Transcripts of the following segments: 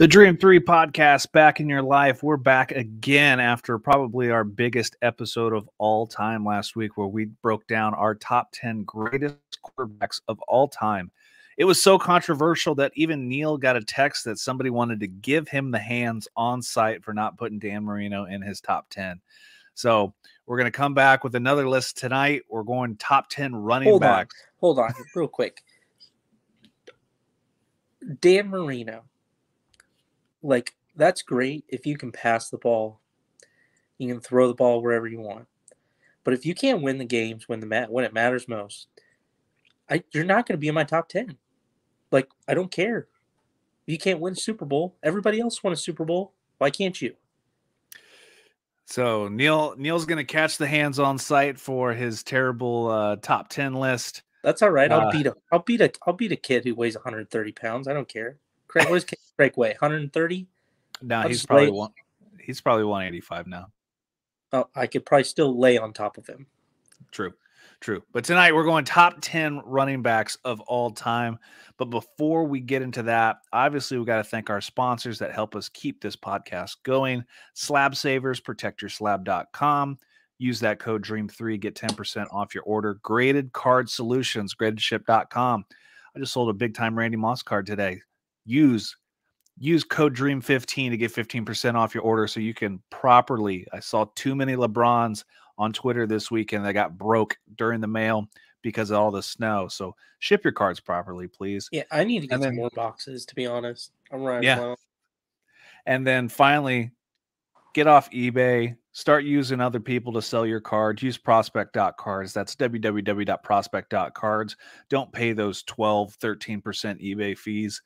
The Dream 3 podcast back in your life. We're back again after probably our biggest episode of all time last week, where we broke down our top 10 greatest quarterbacks of all time. It was so controversial that even Neil got a text that somebody wanted to give him the hands on site for not putting Dan Marino in his top 10. So we're going to come back with another list tonight. We're going top 10 running Hold on. backs. Hold on, real quick. Dan Marino. Like, that's great if you can pass the ball. You can throw the ball wherever you want. But if you can't win the games when the mat when it matters most, I you're not going to be in my top 10. Like, I don't care. You can't win Super Bowl. Everybody else won a Super Bowl. Why can't you? So Neil Neil's going to catch the hands on site for his terrible uh, top 10 list. That's all right. I'll Uh, beat a I'll beat a I'll beat a kid who weighs 130 pounds. I don't care. Craig, what does Weigh? 130? No, he's probably lay- one. He's probably 185 now. Oh, I could probably still lay on top of him. True, true. But tonight we're going top 10 running backs of all time. But before we get into that, obviously we got to thank our sponsors that help us keep this podcast going. Slab Savers, protectyourslab.com. Use that code DREAM3, get 10% off your order. Graded Card Solutions, gradedship.com. I just sold a big time Randy Moss card today. Use use code DREAM15 to get 15% off your order so you can properly. I saw too many LeBrons on Twitter this weekend that got broke during the mail because of all the snow. So ship your cards properly, please. Yeah, I need to get And some more boxes. To be honest, I'm running Yeah. low. And then finally, get off eBay. Start using other people to sell your cards. Use prospect.cards. That's www.prospect.cards. Don't pay those 12, 13% eBay fees.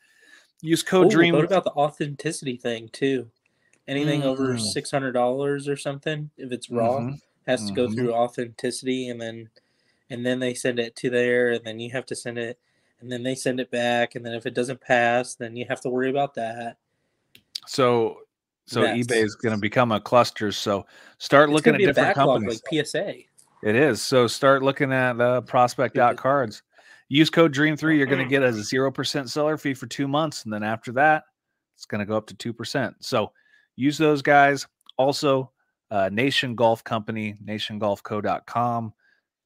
Use code Ooh, DREAM. What about the authenticity thing too? Anything over Mm. six hundred dollars or something, if it's raw, Mhm. has to go Mhm. through authenticity, and then and then they send it to there, and then you have to send it, and then they send it back, and then if it doesn't pass, then you have to worry about that. So so eBay is going to become a cluster. So start looking at different backlog companies. like PSA. It is. So start looking at uh, prospect.cards. Use code DREAM3. You're going to get a 0% seller fee for two months. And then after that, it's going to go up to 2%. So use those guys. Also, uh, Nation Golf Company, nationgolfco.com.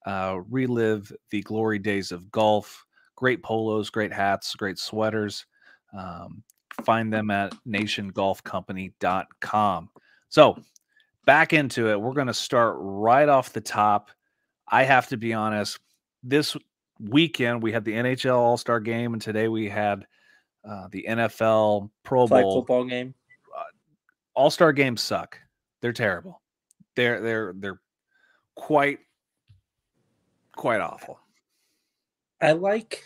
Uh, relive the glory days of golf. Great polos, great hats, great sweaters. Um, find them at nationgolfcompany.com. So back into it. We're going to start right off the top. I have to be honest. This weekend we had the NHL All Star Game, and today we had uh, the NFL Pro Flag Bowl. football game. All Star games suck. They're terrible. They're they're they're quite quite awful. I like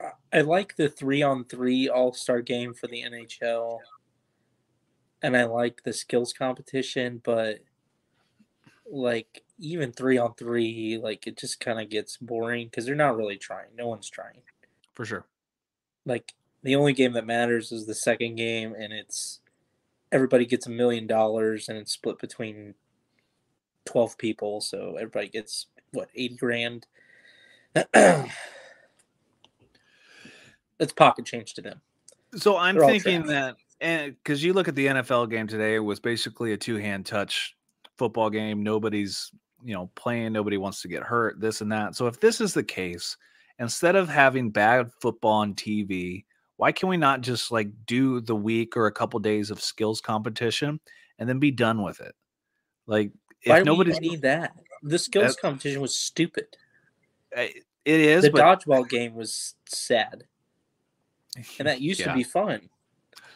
I- I like the three on three all star game for the NHL. And I like the skills competition, but like even three on three, like it just kind of gets boring because they're not really trying. No one's trying. For sure. Like the only game that matters is the second game, and it's everybody gets a million dollars and it's split between 12 people. So everybody gets what, 80 grand? it's pocket change to them. So I'm They're thinking that, eh, and because you look at the NFL game today, it was basically a two hand touch football game. Nobody's, you know, playing. Nobody wants to get hurt. This and that. So if this is the case, instead of having bad football on TV, why can we not just like do the week or a couple days of skills competition and then be done with it? Like if Why nobody's, need that? The skills That- competition was stupid. it is, The but dodgeball game was sad, and that used Yeah. to be fun.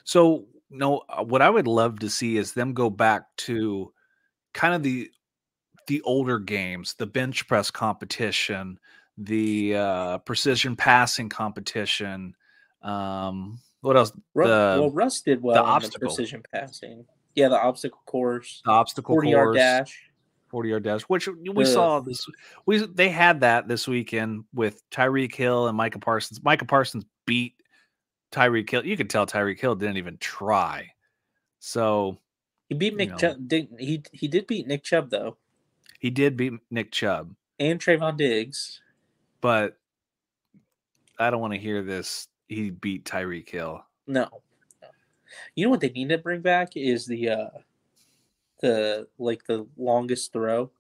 So no, uh, what I would love to see is them go back to kind of the the older games, the bench press competition, the uh, precision passing competition. Um, what else? The- well, Russ did well The obstacle. the precision passing. Yeah, the obstacle course, The obstacle forty yard dash. forty yard dash, which we The- saw this. We they had that this weekend with Tyreek Hill and Micah Parsons. Micah Parsons beat Tyreek Hill. You could tell Tyreek Hill didn't even try. So He beat you Nick know. Chubb. Did, he he did beat Nick Chubb though, he did beat Nick Chubb. and Trevon Diggs. but I don't want to hear this. He beat Tyreek Hill. No. You know what they need to bring back is the uh the like the longest throw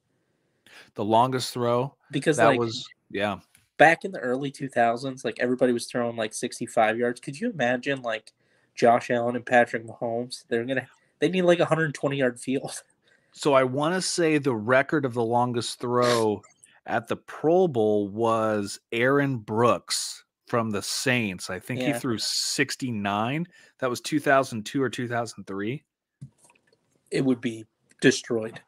The longest throw because that like was yeah. back in the early 2000s like everybody was throwing like 65 yards. Could you imagine like Josh Allen and Patrick Mahomes? They're going to they need like a 120 yard field. So I want to say the record of the longest throw at the Pro Bowl was Aaron Brooks from the Saints. I think he threw 69. That was 2002 or 2003. It would be destroyed.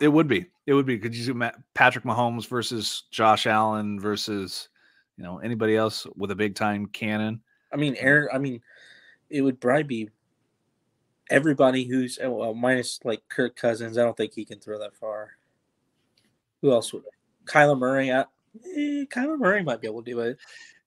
It would be. It would be. Could you see Patrick Mahomes versus Josh Allen versus you know anybody else with a big time cannon? I mean, um, Aaron. I mean, it would probably be everybody who's oh, well, minus like Kirk Cousins. I don't think he can throw that far. Who else would? Kyler Murray. I, eh, Kyler Murray might be able to do it.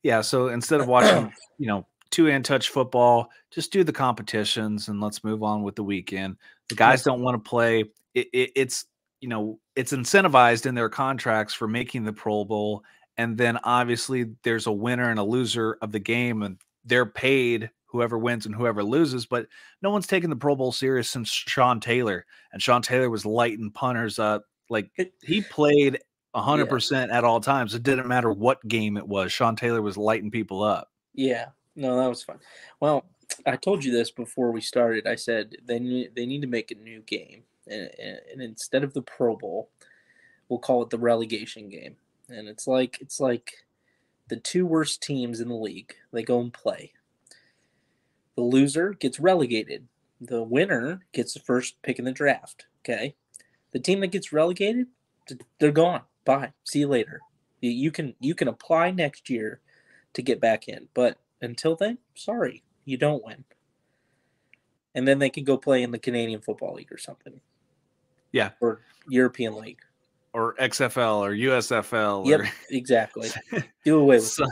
Yeah. So instead of watching, you know, two hand touch football, just do the competitions and let's move on with the weekend. The guys don't want to play. It, it, it's you know it's incentivized in their contracts for making the Pro Bowl, and then obviously there's a winner and a loser of the game, and they're paid whoever wins and whoever loses. But no one's taken the Pro Bowl serious since Sean Taylor, and Sean Taylor was lighting punters up. Like he played hundred percent at all times. It didn't matter what game it was. Sean Taylor was lighting people up. Yeah, no, that was fun. Well, I told you this before we started. I said they need they need to make a new game, and, and instead of the Pro Bowl, we'll call it the relegation game. And it's like it's like the two worst teams in the league. They go and play. The loser gets relegated. The winner gets the first pick in the draft. Okay, the team that gets relegated, they're gone. Bye. See you later. You- can you can apply next year to get back in, but until then, sorry, you don't win. And then they can go play in the Canadian Football League or something. Yeah. Or European League. Or XFL or USFL Yep, or exactly. Do away with so- it.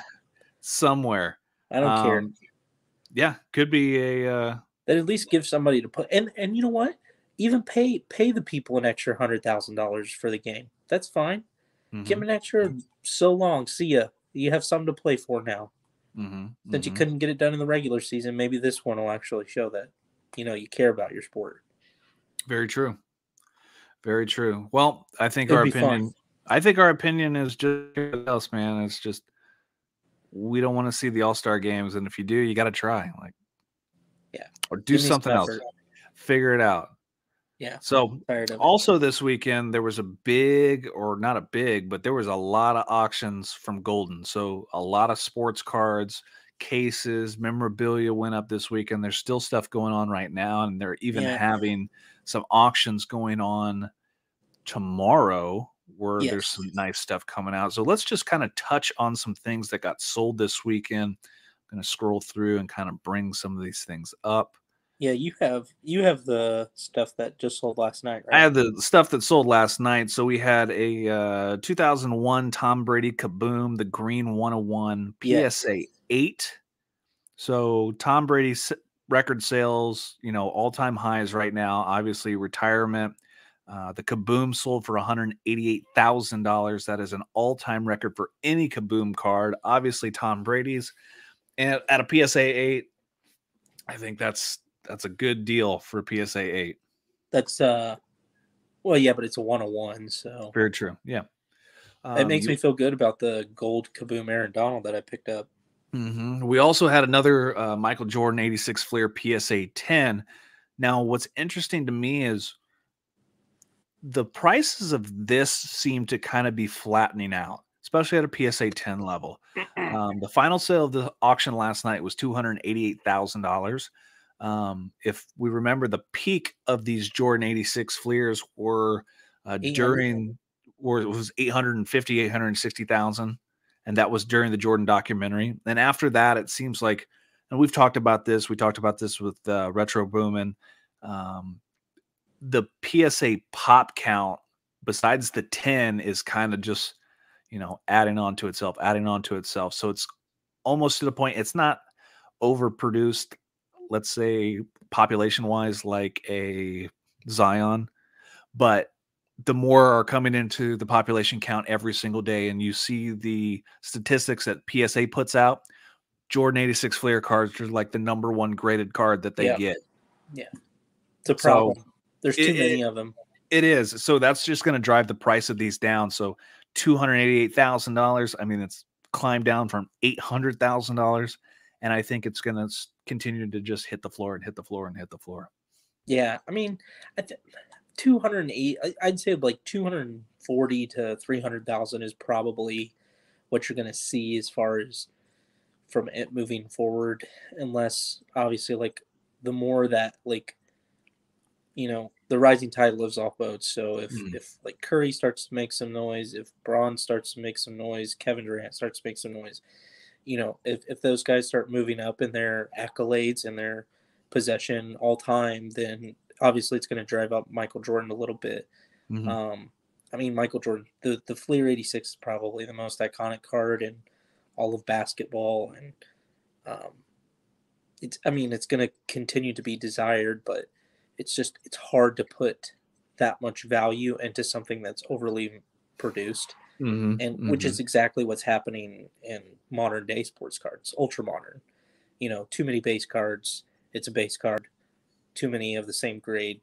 somewhere. I don't care. Um, Yeah, could be a uh, That at least gives somebody to put and and you know what? Even pay pay the people an extra hundred thousand dollars for the game. That's fine. Give mhm, them an extra so long. See ya. You have something to play for now. mhm, Since you mhm. couldn't get it done in the regular season, maybe this one will actually show that you know you care about your sport. Very true. Very true. Well, I think It'd our be fun. opinion. I think our opinion is just else, man. It's just we don't want to see the All Star games, and if you do, you got to try, like, Yeah. or do Give something else. Figure it out. Yeah. So it. Also, this weekend there was a big, or not a big, but there was a lot of auctions from Goldin. So a lot of sports cards, cases, memorabilia went up this weekend. There's still stuff going on right now, and they're even Yeah. having some auctions going on tomorrow where there's some nice stuff coming out. So let's just kind of touch on some things that got sold this weekend. I'm going to scroll through and kind of bring some of these things up. Yeah, you have you have the stuff that just sold last night, right? I had the stuff that sold last night. So we had a uh, 2001 Tom Brady Kaboom, the Green 101 Yes. PSA 8. So Tom Brady's record sales, you know, all time highs right now. Obviously, retirement. Uh, the Kaboom sold for $188,000. That is an all time record for any Kaboom card. Obviously, Tom Brady's. And at a PSA 8, I think that's that's a good deal for PSA 8. That's uh well yeah, but it's a one on one, so Very true. Yeah. it makes Um, me feel good about the gold kaboom Aaron Donald that I picked up. mhm. We also had another uh, Michael Jordan 86 Fleer PSA 10. Now, what's interesting to me is the prices of this seem to kind of be flattening out, especially at a PSA 10 level. Um, the final sale of the auction last night was $288,000. Um, if we remember, the peak of these Jordan 86 Fleers were uh, during, where it was 850, 860,000. And that was during the Jordan documentary. And after that, it seems like, and we've talked about this, we talked about this with uh, Retro Boomin. Um, the PSA pop count, besides the 10, is kind of just, you know, adding on to itself, adding on to itself. So it's almost to the point, it's not overproduced, let's say population wise, like a Zion, but the more are coming into the population count every single day, and you see the statistics that PSA puts out. Jordan 86 Fleer cards are like the number one graded card that they Yeah. get. Yeah. It's a So, problem. There's too it- many of them. It is. So that's just going to drive the price of these down. So $288,000. I mean, it's climbed down from $800,000. And I think it's going to continue to just hit the floor and hit the floor and hit the floor. Yeah, I mean, I th- 208, I'd say like 240 to 300,000 is probably what you're going to see as far as from it moving forward, unless obviously like the more that like you know the rising tide lives off boats. So if Mhm. if like Curry starts to make some noise, if Braun starts to make some noise, Kevin Durant starts to make some noise, you know, if if those guys start moving up in their accolades and their possession all time, then obviously it's going to drive up Michael Jordan a little bit. Mhm. Um, I mean, Michael Jordan, the the Fleer '86 is probably the most iconic card in all of basketball, and um, it's. I mean, it's going to continue to be desired, but it's just it's hard to put that much value into something that's overly produced, Mhm, and which mhm. is exactly what's happening in modern day sports cards, ultra modern. You know, too many base cards. It's a base card. Too many of the same grade.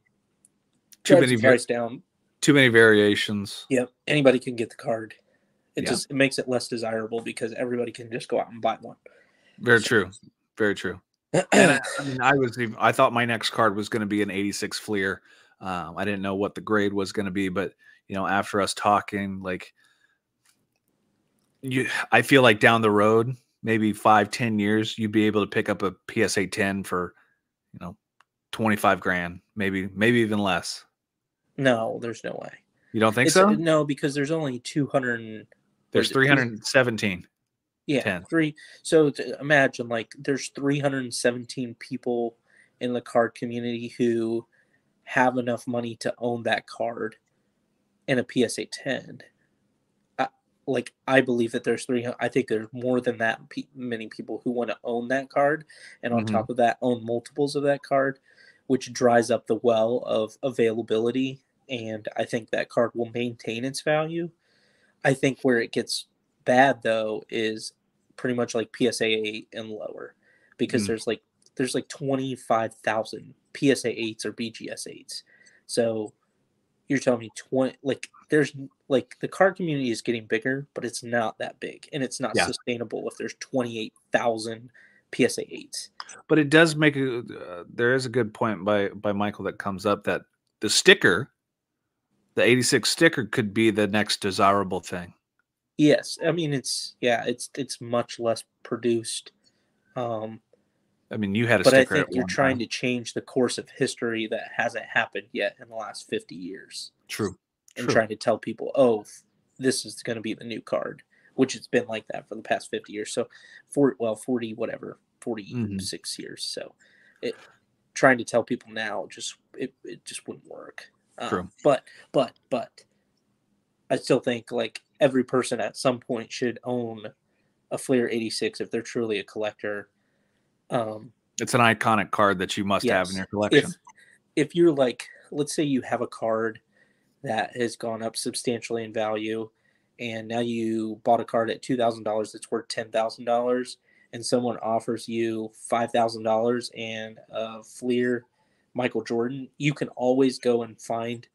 too many var- price down. too many variations. Yep, anybody can get the card. It Yeah. just it makes it less desirable because everybody can just go out and buy one. Very So- true. Very true. And I, I mean, I was even, I thought my next card was going to be an 86 Fleer. Um, I didn't know what the grade was going to be, but you know, after us talking, like you, I feel like down the road, maybe five, ten years, you'd be able to pick up a PSA 10 for, you know, 25 grand, maybe, maybe even less. no, there's no way. You don't think It's- uh, so? No, because there's only 200. There's 317. Yeah, 10. three. So imagine like there's 317 people in the card community who have enough money to own that card in a PSA 10. I, like I believe that there's three. I think there's more than that pe- many people who want to own that card, and on Mhm. top of that, own multiples of that card, which dries up the well of availability. And I think that card will maintain its value. I think where it gets bad though is pretty much like PSA 8 and lower because Mm. there's like there's like 25,000 PSA 8s or BGS 8s. So you're telling me 20 like there's like the car community is getting bigger, but it's not that big and it's not Yeah. sustainable if there's 28,000 PSA 8s. but it does make a uh, there is a good point by by michael that comes up that the sticker the 86 sticker could be the next desirable thing Yes, I mean it's yeah, it's it's much less produced. Um i mean you had a but I think you're trying time. to change the course of history that hasn't happened yet in the last 50 years true and True. trying to tell people oh this is going to be the new card which it's been like that for the past 50 years so for well 40 whatever 46 years so it trying to tell people now just it, it just wouldn't work Um, True. but but but i still think like every person at some point should own a fleer 86 if they're truly a collector. Um it's an iconic card that you must have in your collection. if if you're like let's say you have a card that has gone up substantially in value and now you bought a card at $2000 that's worth $10000 and someone offers you $5000 and a fleer michael jordan you can always go and find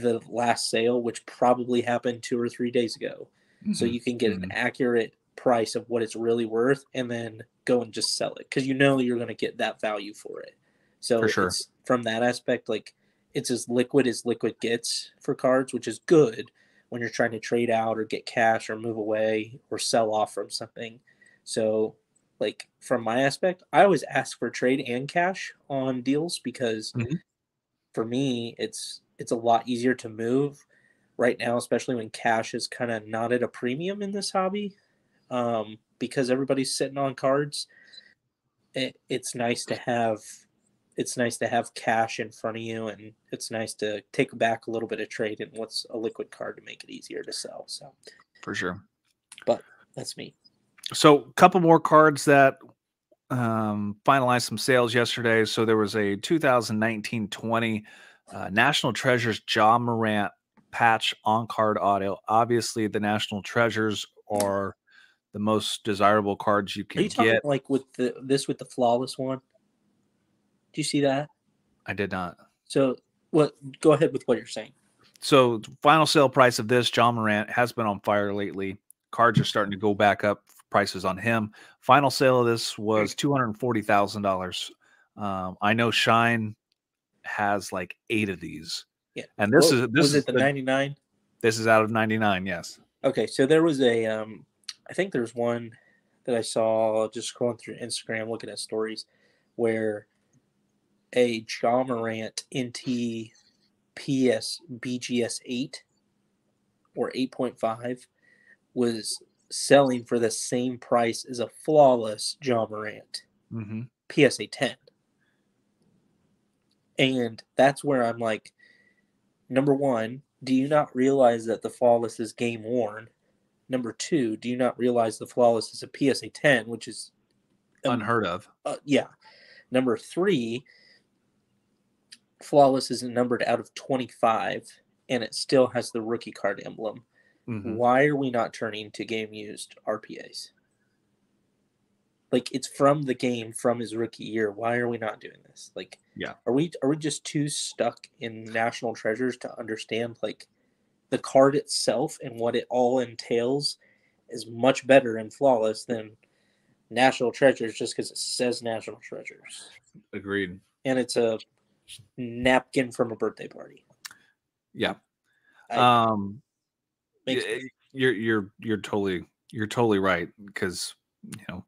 the last sale which probably happened two or three days ago so Mhm. you can get an accurate price of what it's really worth and then go and just sell it because you know you're going to get that value for it so For sure. it's, from that aspect like it's as liquid as liquid gets for cards which is good when you're trying to trade out or get cash or move away or sell off from something so like from my aspect i always ask for trade and cash on deals because Mhm. for me it's it's a lot easier to move right now, especially when cash is kind of not at a premium in this hobby, um, because everybody's sitting on cards. It, it's nice to have it's nice to have cash in front of you, and it's nice to take back a little bit of trade in what's a liquid card to make it easier to sell. So for sure but that's me. so a couple more cards that um finalized some sales yesterday so there was a 2019-20 uh, national treasures ja morant patch on card auto obviously the national treasures are the most desirable cards you Are can you talking get. like with the this with the flawless one? Do you see that? I did not. So what? Go ahead with what you're saying. So final sale price of this, Ja Morant has been on fire lately. Cards are starting to go back up. Prices on him. Final sale of this was two hundred forty thousand dollars. Um, I know Shine has like eight of these. Yeah. and this is this was is it the the- 99? this is out of ninety nine. Yes. Okay, so there was a um I think there's one that I saw just scrolling through Instagram looking at stories where a Ja Morant NT PS BGS 8 or 8.5 was selling for the same price as a flawless Ja Morant Mm-hmm. PSA 10. And that's where I'm like, number one, do you not realize that the flawless is game worn? Number two, do you not realize the flawless is a PSA 10, which is um, Unheard of. uh, yeah. Number three, flawless is numbered out of 25 and it still has the rookie card emblem. Mhm. Why are we not turning to game used RPAs? Like it's from the game from his rookie year. Why are we not doing this? Like, Yeah. are we are we just too stuck in national treasures to understand like the card itself and what it all entails is much better and flawless than national treasures just because it says national treasures Agreed. and it's a napkin from a birthday party. Yeah. I- um Makes you're you're you're totally you're totally right because you know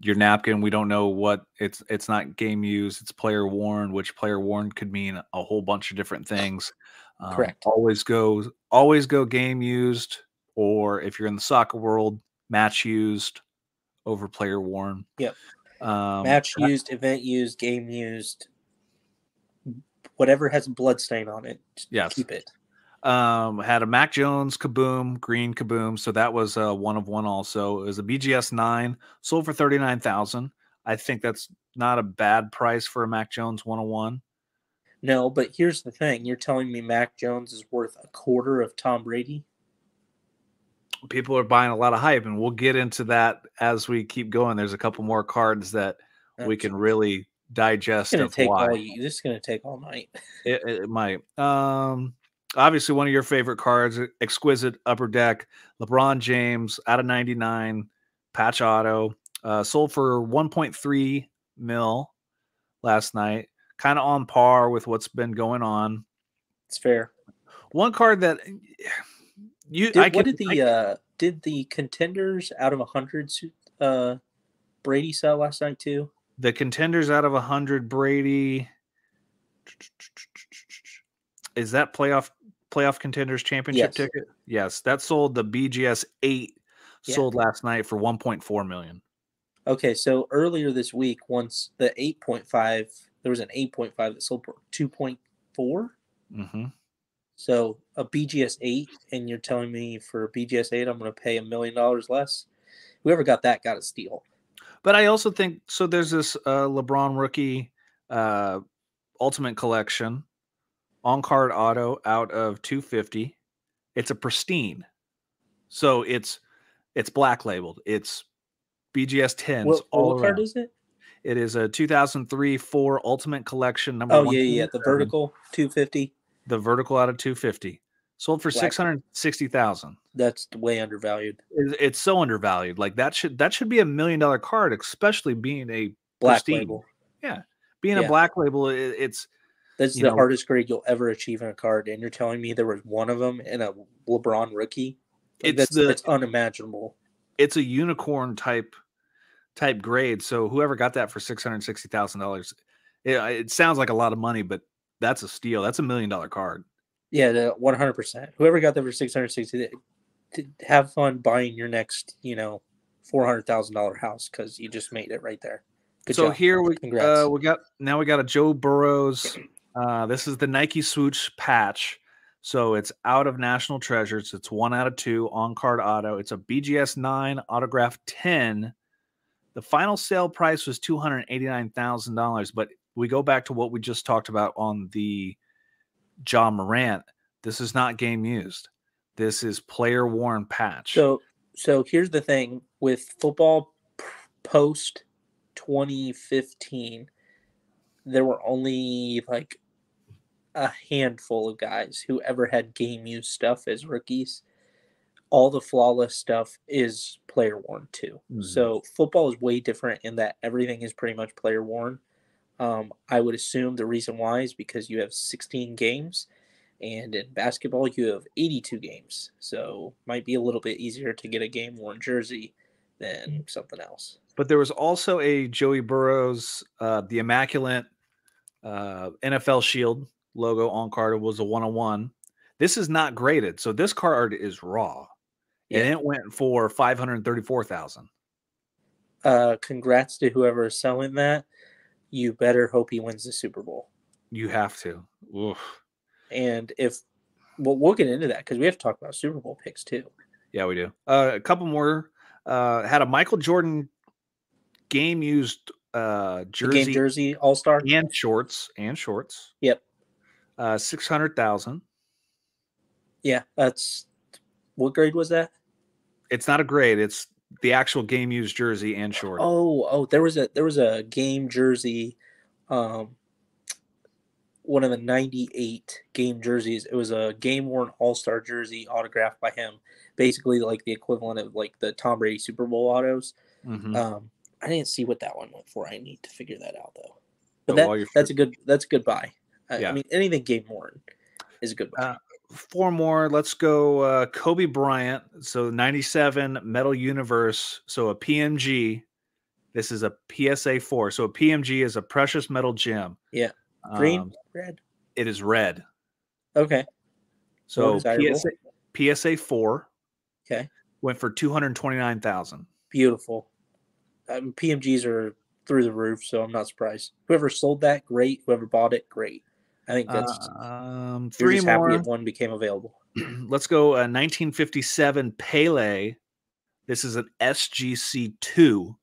your napkin we don't know what it's it's not game used it's player worn which player worn could mean a whole bunch of different things um, Correct. always go always go game used or if you're in the soccer world match used over player worn Yep. um match used, event used, game used, whatever has a blood stain on it, Yes. keep it. Um had a mac jones kaboom green kaboom so that was uh one of one also it was a bgs 9 sold for 39000 i think that's not a bad price for a mac jones 101 No, but here's the thing: you're telling me Mac Jones is worth a quarter of Tom Brady? people are buying a lot of hype and we'll get into that as we keep going there's a couple more cards that we can really digest of take why all. This is gonna take all night. it, it might um obviously one of your favorite cards exquisite upper deck lebron james out of 99 patch auto uh sold for 1.3 mil last night kind of on par with what's been going on It's fair. one card that you Did, I what did the uh did the contenders out of a hundred uh Brady sell last night too? the contenders out of 100 brady is that playoff playoff contenders championship Yes. ticket yes that sold the bgs 8 Yeah. sold last night for 1.4 million Okay, so earlier this week, once the eight point five, there was an eight point five that sold for two point four. hmm So a BGS eight, and you're telling me for a BGS eight, I'm going to pay a million dollars less. Whoever got that got a steal. but i also think so there's this uh lebron rookie uh ultimate collection on card auto out of 250 it's a pristine so it's it's black labeled it's bgs 10s What, all what card is it? It is a 2003 4 Ultimate Collection number Oh yeah, yeah, the vertical two fifty. The vertical out of 250. Sold for 660,000. That's way undervalued. It- It's so undervalued. Like that should that should be a million dollar card, especially being a Black Pristine. label. Yeah. Being a black label. It, it's That's the know- hardest grade you'll ever achieve in a card, and you're telling me there was one of them in a LeBron rookie. Like, It's that's the- that's unimaginable. it's a unicorn type type grade. So whoever got that for six hundred sixty thousand dollars, it, it sounds like a lot of money, but that's a steal. That's a million dollar card. Yeah, one hundred percent. Whoever got that for six hundred sixty, have fun buying your next, you know, four hundred thousand dollar house because you just made it right there. Good so job. here we uh, we got now we got a Joe Burrows. Uh, this is the Nike Swoosh patch. So it's out of National Treasures. It's one out of two on card auto. It's a BGS nine autograph ten. The final sale price was two hundred eighty nine thousand dollars, but we go back to what we just talked about on the Ja Morant. This is not game used. This is player worn patch. So, so here's the thing with football post 2015 there were only like a handful of guys who ever had game use stuff as rookies. All the flawless stuff is player worn too. Mhm. so football is way different in that everything is pretty much player worn. Um, i would assume the reason why is because you have 16 games and in basketball you have 82 games. So might be a little bit easier to get a game worn jersey than something else. But there was also a Joey Burrows, uh, the immaculate uh, NFL Shield logo on card. Was a one on one. This is not graded, so this card is raw, and it went for five hundred thirty-four thousand. uh, congrats to whoever is selling that you better hope he wins the super bowl You have to. Oof. and if well we'll get into that because we have to talk about super bowl picks too Yeah, we do. Uh, a couple more. Uh, had a Michael Jordan game used uh, jersey game jersey all-star and shorts and shorts. Yep. Uh, six hundred thousand. yeah that's what grade was that It's not a grade. It's the actual game used jersey and short. Oh, oh, there was a there was a game jersey, um, one of the '98 game jerseys. It was a game worn All Star jersey autographed by him, basically like the equivalent of like the Tom Brady Super Bowl autos. Mhm. Um, I didn't see what that one went for. I need to figure that out though. But Oh, that, that's a good that's a good buy. I, Yeah. I mean anything game worn is a good one. Uh, Four more. Let's go. Uh, Kobe Bryant. So 97 Metal Universe. So a PMG. This is a PSA 4. So a PMG is a precious metal gem. Yeah. Green, Um, red. it is red. Okay. So. PSA, PSA 4 Okay. went for 229,000. Beautiful. Um, PMGs are through the roof, so I'm not surprised. Whoever sold that, great. Whoever bought it, great. I think that's Um, three just more. happy if one became available. Let's go. Uh, 1957 Pele. This is an SGC2.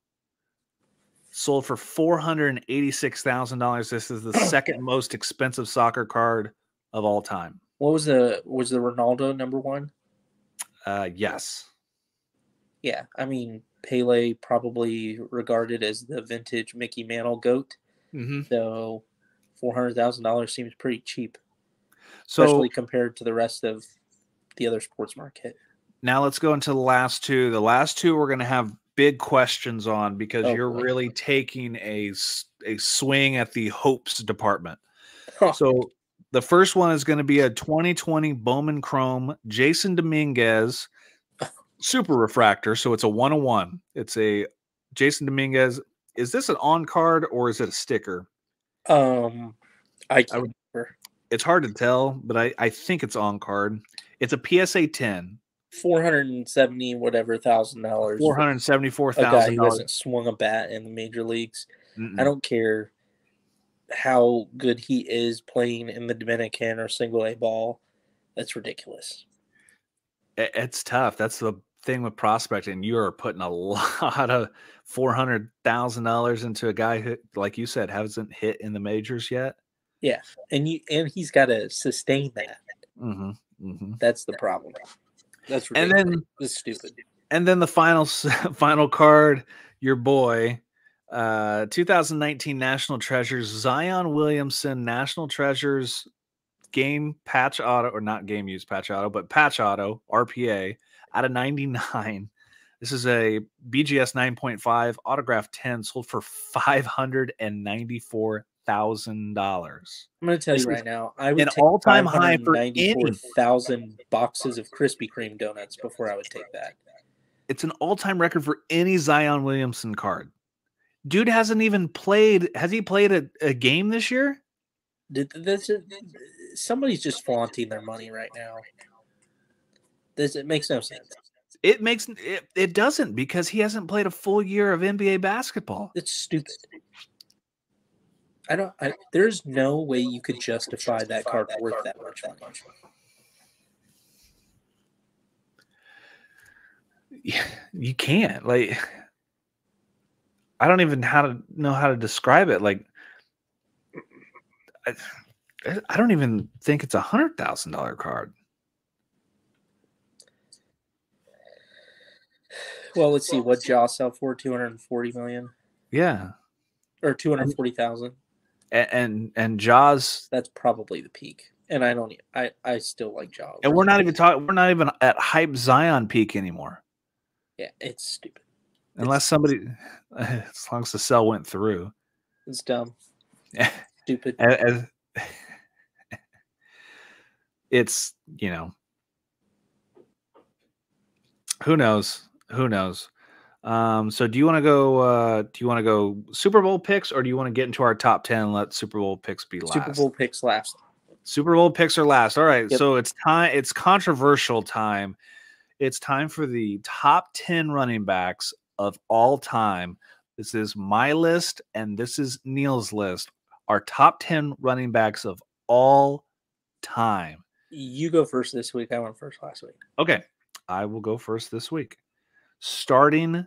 Sold for four hundred and eighty-six thousand dollars. This is the second most expensive soccer card of all time. What was the was the Ronaldo number one? Uh, yes, Yeah, I mean Pele probably regarded as the vintage Mickey Mantle goat. mm-hmm. So four hundred thousand dollars seems pretty cheap, so especially compared to the rest of the other sports market. now let's go into the last two. The last two we're going to have big questions on because Oh, you're really taking a a swing at the hopes department. Huh. Oh. So the first one is going to be a 2020 Bowman Chrome Jasson Dominguez super refractor. So it's a one on one. It's a Jasson Dominguez. Is this an on card or is it a sticker? Um, I can't would-. It's hard to tell, but I, I think it's on card. It's a PSA 10, Four hundred and seventy whatever thousand dollars. four hundred seventy-four A guy who hasn't swung a bat in the major leagues. Mm. I don't care how good he is playing in the Dominican or single A ball. That's ridiculous. It's tough. That's the thing with prospecting. You are putting a lot of four hundred thousand dollars into a guy who, like you said, hasn't hit in the majors yet. Yeah, and you and he's got to sustain that. hmm hmm That's the problem. That's And ridiculous. then That's stupid. and then the final final card, your boy, uh 2019 National Treasures Zion Williamson National Treasures game patch auto or not game use patch auto, but patch auto RPA out of 99. This is a BGS 9.5 autograph 10 sold for $594,000. I'm going to tell This you right now. I would an take all-time high for any. 594,000 boxes of Krispy Kreme donuts before I would take that. It's an all-time record for any Zion Williamson card. Dude hasn't even played. Has he played a, a game this year? Did this? Somebody's just flaunting their money right now. This it makes no sense. It makes it, it doesn't because he hasn't played a full year of NBA basketball. It's stupid. I don't. I, there's no way you could justify that card worth that much money. Yeah, You can't like. I don't even how to know how to describe it. Like, I, I don't even think it's a hundred thousand dollar card. Well, let's see what Ja sell for 240 million Yeah, or 240,000. and and, and Ja's, That's probably the peak. And I don't. I I still like Ja. and we're not even talking. We're not even at hype Zion peak anymore, Yeah, it's stupid. unless somebody, as long as the sell went through. It's dumb. Yeah. Stupid. as, as- it's you know who knows who knows um so do you want to go uh do you want to go super bowl picks or do you want to get into our top 10 and let super bowl picks be last Super Bowl picks last. super bowl picks are last all right Yep. so it's time it's controversial time it's time for the top 10 running backs of all time this is my list and this is neil's list our top 10 running backs of all time You go first this week. I went first last week. Okay, I will go first this week. Starting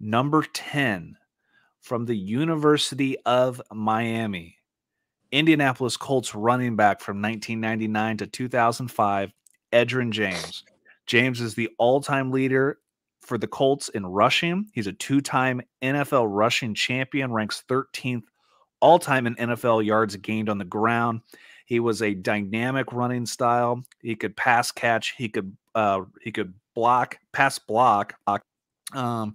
number 10 from the University of Miami, Indianapolis Colts running back from 1999 to 2005, Edgerrin James. James is the all time leader for the Colts in rushing. He's a two time NFL rushing champion, ranks 13th all time in NFL yards gained on the ground. He was a dynamic running style. He could pass catch. He could uh, he could block, pass block. Um,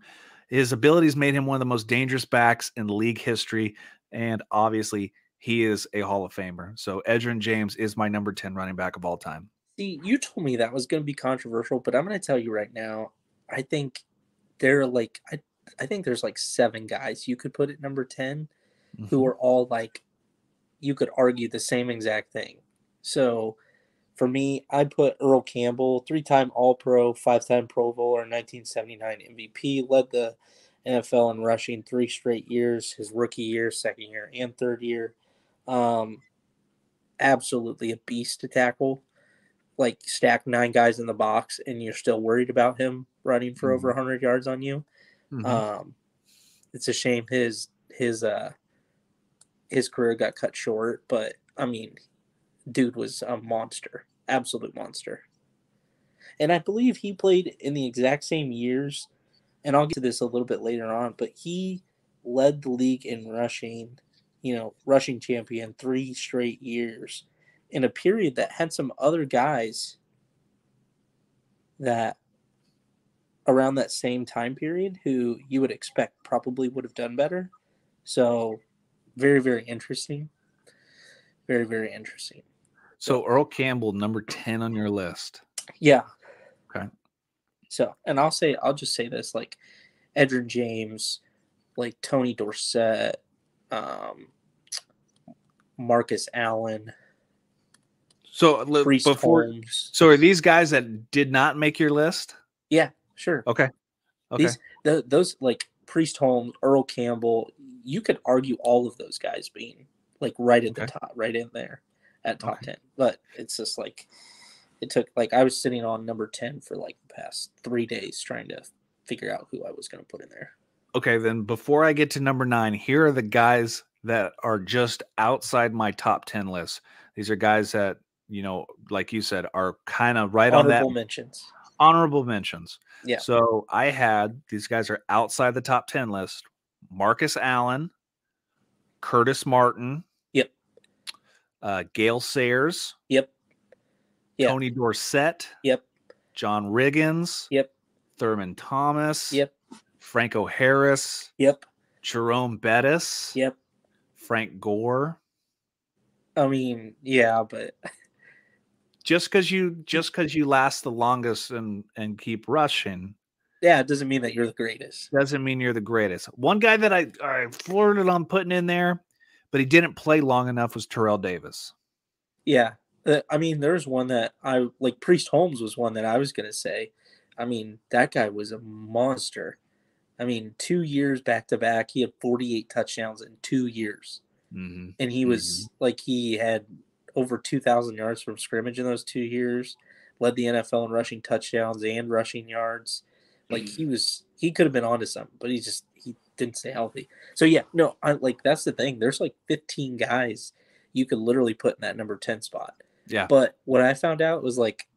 his abilities made him one of the most dangerous backs in league history, and obviously he is a Hall of Famer. So Edgerrin James is my number ten running back of all time. See, you told me that was going to be controversial, but I'm going to tell you right now. I think there are like I, I think there's like seven guys you could put at number 10 who are all like you could argue the same exact thing. So for me, I put Earl Campbell, three-time All-Pro, five-time Pro Bowler, 1979 MVP, led the NFL in rushing three straight years, his rookie year, second year, and third year. Um, absolutely a beast to tackle. Like stack nine guys in the box, and you're still worried about him running for over 100 yards on you. Mhm. Um, it's a shame his his uh his career got cut short, but I mean, dude was a monster, absolute monster. And I believe he played in the exact same years, and I'll get to this a little bit later on, but he led the league in rushing, you know, rushing champion three straight years in a period that had some other guys that around that same time period who you would expect probably would have done better. So, very, very interesting. Very, very interesting. So Earl Campbell, number ten on your list. Yeah. Okay. So, and I'll say, I'll just say this like Edgerrin James, like Tony Dorsett, um, Marcus Allen, So Priest before, Holmes. so are these guys that did not make your list? Yeah, sure. Okay. Okay. These the, those like Priest Holmes, Earl Campbell, you could argue all of those guys being like right at the top, right in there at top Okay. ten. But it's just like it took like I was sitting on number ten for like the past three days trying to figure out who I was going to put in there. Okay, then before I get to number nine, here are the guys that are just outside my top 10 list. These are guys that, you know, like you said, are kind of right on that Honorable mentions. honorable mentions. Yeah. So I had these guys are outside the top 10 list Marcus Allen, Curtis Martin. Uh, Gale Sayers, Yep. Yeah. Tony Dorsett, Yep. John Riggins, Yep. Thurman Thomas, Yep. Franco Harris, Yep. Jerome Bettis, Yep. Frank Gore. I mean, yeah, but Just because you just because you last the longest and and keep rushing yeah, it doesn't mean that you're the greatest. doesn't mean you're the greatest. One guy that I, I flirted on putting in there, but he didn't play long enough was Terrell Davis. Yeah. I mean, there's one that I like. Priest Holmes was one that I was going to say. I mean, that guy was a monster. I mean, two years back to back, he had 48 touchdowns in two years. Mm-hmm. And he was like, he had over 2,000 yards from scrimmage in those two years, led the NFL in rushing touchdowns and rushing yards. Like, he was, he could have been onto something, but he just, he didn't stay healthy. So, yeah, no, I like, that's the thing. There's like 15 guys you could literally put in that number 10 spot. Yeah. But what I found out was like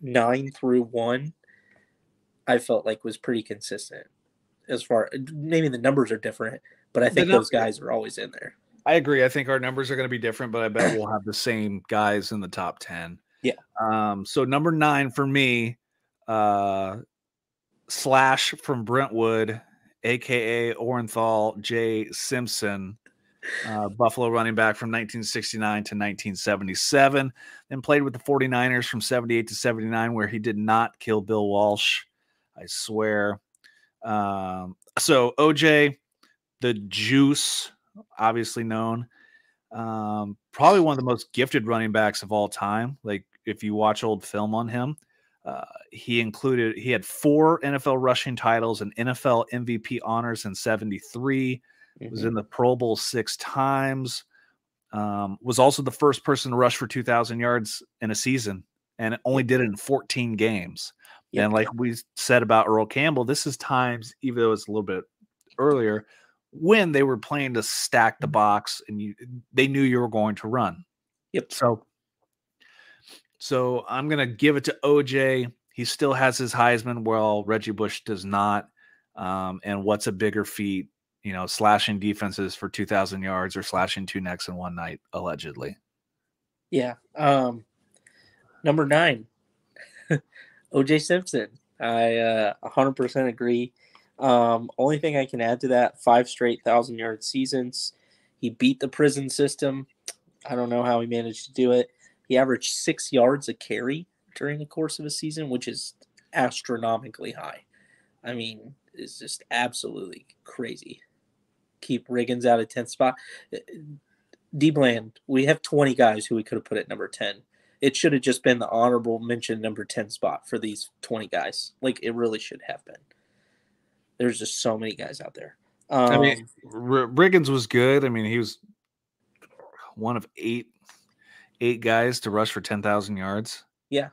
nine through one, I felt like was pretty consistent as far maybe the numbers are different, but I think those guys are always in there. I agree. I think our numbers are going to be different, but I bet we'll have the same guys in the top 10. Yeah. Um, so number nine for me, uh, slash from Brentwood, aka Orenthal J. Simpson, uh, Buffalo running back from 1969 to 1977, then played with the 49ers from 78 to 79, where he did not kill Bill Walsh. I swear. Um, so OJ, the juice, obviously known. Um, probably one of the most gifted running backs of all time. Like if you watch old film on him, uh, he included he had four NFL rushing titles and NFL MVP honors in '73. Was Mhm. in the Pro Bowl six times. Um, was also the first person to rush for 2,000 yards in a season, and only did it in 14 games. Yep. And like we said about Earl Campbell, this is times, even though it's a little bit earlier, when they were playing to stack the box and you they knew you were going to run. Yep. So so I'm gonna give it to OJ. He still has his Heisman, while Reggie Bush does not. Um, and what's a bigger feat, you know, slashing defenses for 2,000 yards or slashing two necks in one night, allegedly. Yeah. Um, number nine, OJ Simpson. I uh, 100% agree. Um, only thing I can add to that five straight thousand yard seasons. He beat the prison system. I don't know how he managed to do it. He averaged six yards a carry during the course of a season, which is astronomically high. I mean, it's just absolutely crazy. Keep Riggins out of 10th spot. D Bland, we have 20 guys who we could have put at number 10. It should have just been the honorable mention number 10 spot for these 20 guys. Like it really should have been. There's just so many guys out there. Um, I mean, R- Riggins was good. I mean, he was one of eight eight guys to rush for 10,000 yards. yeah.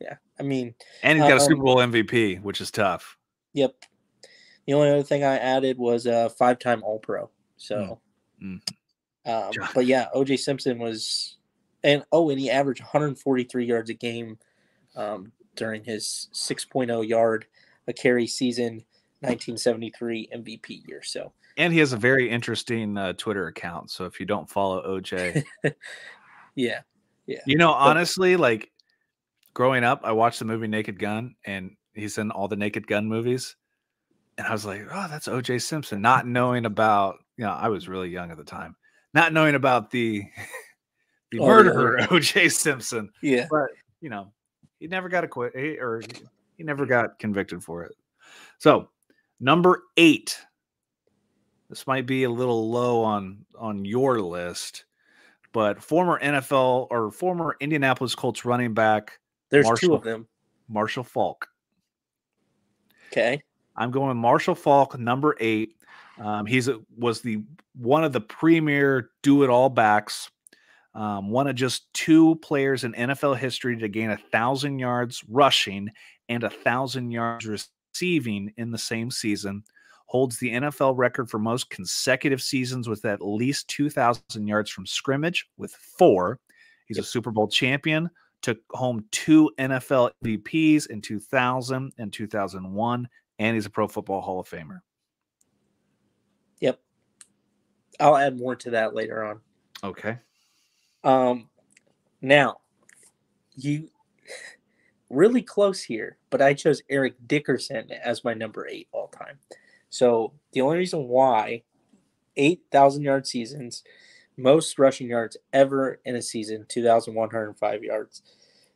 Yeah. I mean, And he's got a Um, Super Bowl MVP, which is tough. yep. The only other thing I added was a five time All Pro. So, Mm. um, but yeah, OJ Simpson was, and oh, and he averaged 143 yards a game um, during his 6.0 yard a carry season, 1973 MVP year. So, And he has a very interesting uh, Twitter account. So if you don't follow OJ, yeah, Yeah. you know, honestly, like growing up, I watched the movie Naked Gun and he's in all the Naked Gun movies. And I was like, oh, that's OJ Simpson, not knowing about, you know, I was really young at the time, not knowing about the the Oh, yeah. murderer OJ Simpson. yeah, But you know, he never got acquitted or he never got convicted for it. So number eight. This might be a little low on on your list, but former NFL or former Indianapolis Colts running back there's Marshall. two of them. Marshall Faulk. Okay. I'm going Marshall Faulk, number eight. Um, he's a, was the one of the premier do it all backs. Um, one of just two players in NFL history to gain a thousand yards rushing and a thousand yards receiving in the same season. Holds the NFL record for most consecutive seasons with at least 2,000 yards from scrimmage with four. He's a Super Bowl champion, took home two NFL MVPs in 2000 and 2001, and he's a Pro Football Hall of Famer. Yep. I'll add more to that later on. Okay. Um, now, you really close here, but I chose Eric Dickerson as my number eight all time. So the only reason why eight thousand yard seasons, most rushing yards ever in a season, two thousand one hundred five yards.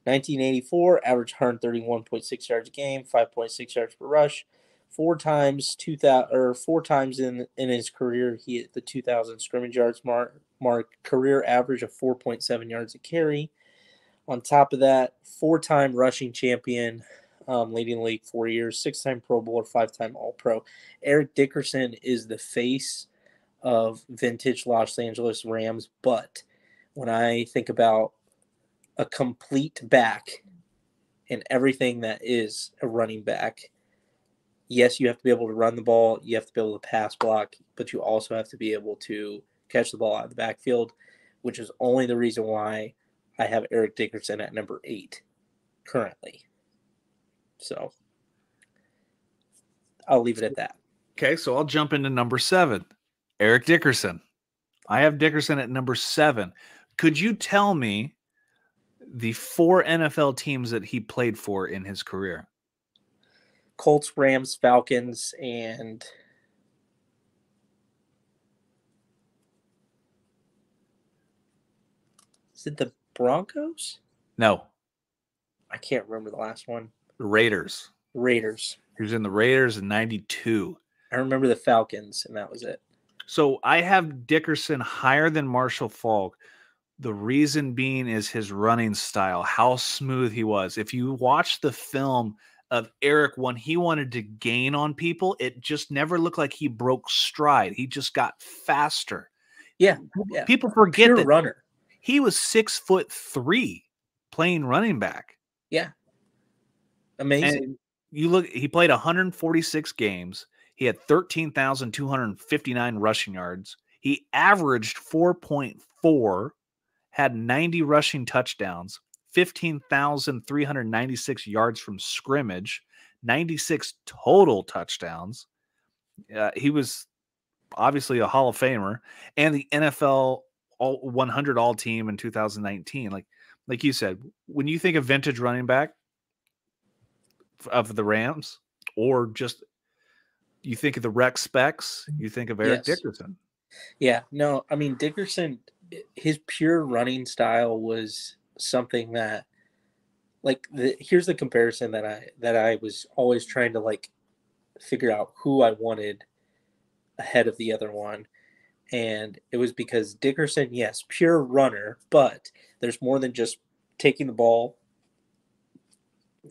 1984, average 131.6 yards a game, 5.6 yards per rush. Four times, two thousand or four times in in his career, he hit the 2,000 scrimmage yards mark. Mark career average of 4.7 yards a carry. On top of that, four-time rushing champion, um, leading the league four years, six-time Pro Bowler, five-time All-Pro. Eric Dickerson is the face of vintage Los Angeles Rams. But when I think about a complete back and everything that is a running back, yes, you have to be able to run the ball, you have to be able to pass block, but you also have to be able to catch the ball out of the backfield, which is only the reason why I have Eric Dickerson at number eight currently. So I'll leave it at that. Okay, so I'll jump into number seven, Eric Dickerson. I have Dickerson at number seven. Could you tell me the four NFL teams that he played for in his career? Colts, Rams, Falcons, and is it the Broncos? No, I can't remember the last one. The Raiders. Raiders. He was in the Raiders in 92. I remember the Falcons, and that was it. So I have Dickerson higher than Marshall Faulk. The reason being is his running style, how smooth he was. If you watch the film of Eric when he wanted to gain on people, it just never looked like he broke stride. He just got faster. Yeah, yeah. People forget Pure that runner. he was six foot three playing running back. Amazing. And you look, he played 146 games. He had 13,259 rushing yards. He averaged 4.4, had 90 rushing touchdowns, 15,396 yards from scrimmage, 96 total touchdowns. Uh, he was obviously a Hall of Famer and the NFL all 100 all team in 2019. Like, like you said, when you think of vintage running back, of the Rams, or just you think of the Rec Specs, mm. you think of Eric Yes. Dickerson. Yeah, no, I mean Dickerson, eh, his pure running style was something that, like, the, here's the comparison that I that I was always trying to like figure out who I wanted ahead of the other one, and it was because Dickerson, yes, pure runner, but there's more than just taking the ball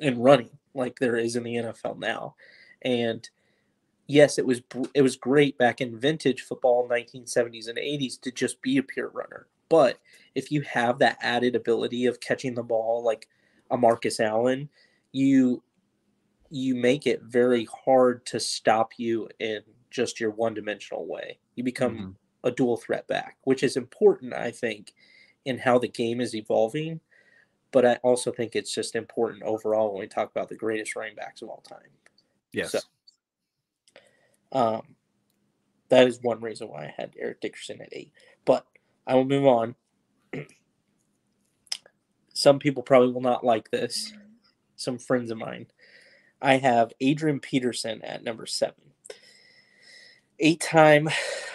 and running like there is in the NFL now, and yes, it was it was great back in vintage football, 1970s and 80s, to just be a pure runner. But if you have that added ability of catching the ball like a Marcus Allen, you you make it very hard to stop you in just your one dimensional way. You become Mhm. a dual threat back, which is important, I think, in how the game is evolving. But I also think it's just important overall when we talk about the greatest running backs of all time. Yes. So- Um, that is one reason why I had Eric Dickerson at eight. But I will move on. Some people probably will not like this. Some friends of mine. I have Adrian Peterson at number seven. Eight time,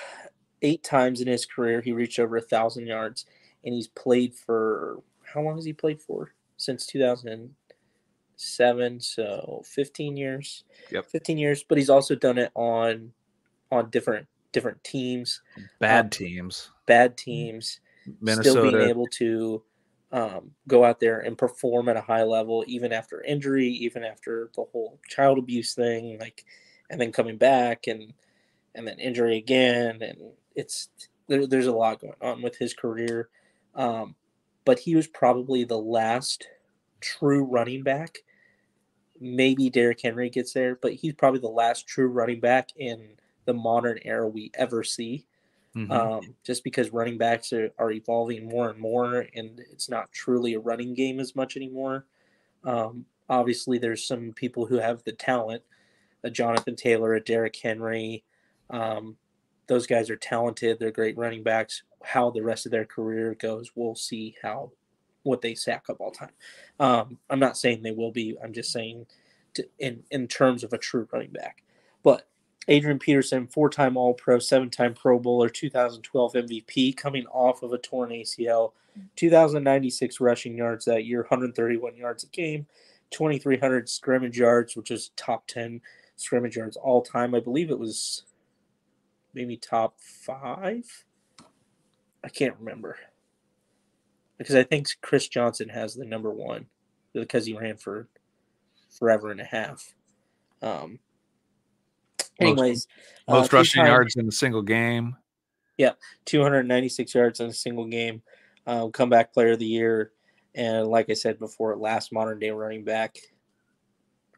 eight times in his career he reached over a thousand yards, and he's played for how long has he played for? Since two thousand seven, so fifteen years. Yep. 15 years, but he's also done it on on different different teams, Bad um, teams. bad teams, Minnesota. still being able to um, go out there and perform at a high level, even after injury, even after the whole child abuse thing, like, and then coming back and and then injury again, and it's there, there's a lot going on with his career, um, but he was probably the last true running back. Maybe Derrick Henry gets there, but he's probably the last true running back in the modern era we ever see Mhm. um, just because running backs are, are evolving more and more, and it's not truly a running game as much anymore. Um, obviously, there's some people who have the talent, a Jonathan Taylor, a Derrick Henry. Um, those guys are talented. They're great running backs. How the rest of their career goes, we'll see how what they sack up all time. Um, I'm not saying they will be. I'm just saying to, in in terms of a true running back. But Adrian Peterson, four-time All-Pro, seven-time Pro Bowler, 2012 MVP, coming off of a torn ACL, 2,096 rushing yards that year, 131 yards a game, 2,300 scrimmage yards, which is top 10 scrimmage yards all time. I believe it was maybe top five. I can't remember because I think Chris Johnson has the number one because he ran for forever and a half. Um, anyways, uh, Most rushing two-time- yards in a single game. 296 yards in a single game, uh, comeback player of the year, and like I said before, last modern day running back,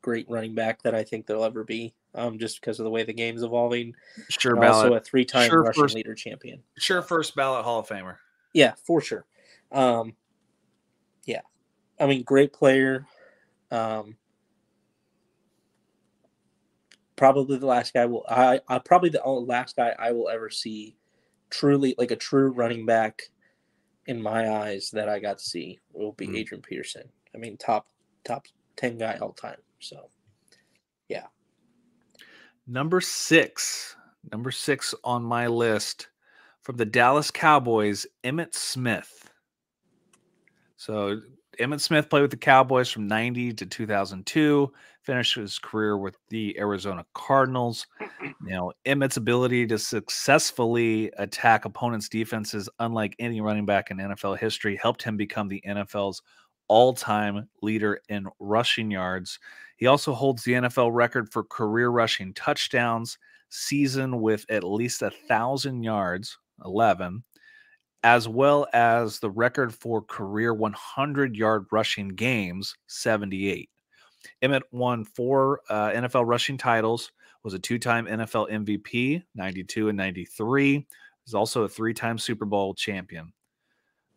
great running back that I think there'll ever be, um, just because of the way the game's evolving. Sure ballot. also a three-time Sure rushing first- leader champion. sure first ballot Hall of Famer. Yeah, for sure. Um, yeah, I mean, great player. Um, probably the last guy will I, I probably the last guy I will ever see truly like a true running back in my eyes that I got to see will be Mhm. Adrian Peterson. I mean top top 10 guy all time. So Number six, number six on my list from the Dallas Cowboys, Emmitt Smith. So Emmitt Smith played with the Cowboys from 90 to 2002, finished his career with the Arizona Cardinals. You know, Emmitt's ability to successfully attack opponents' defenses, unlike any running back in NFL history, helped him become the NFL's all time leader in rushing yards. He also holds the NFL record for career rushing touchdowns, season with at least a thousand yards, 11, as well as the record for career 100 yard rushing games, 78. Emmitt won four uh, NFL rushing titles, was a two time NFL MVP, 92 and 93. He's also a three time Super Bowl champion.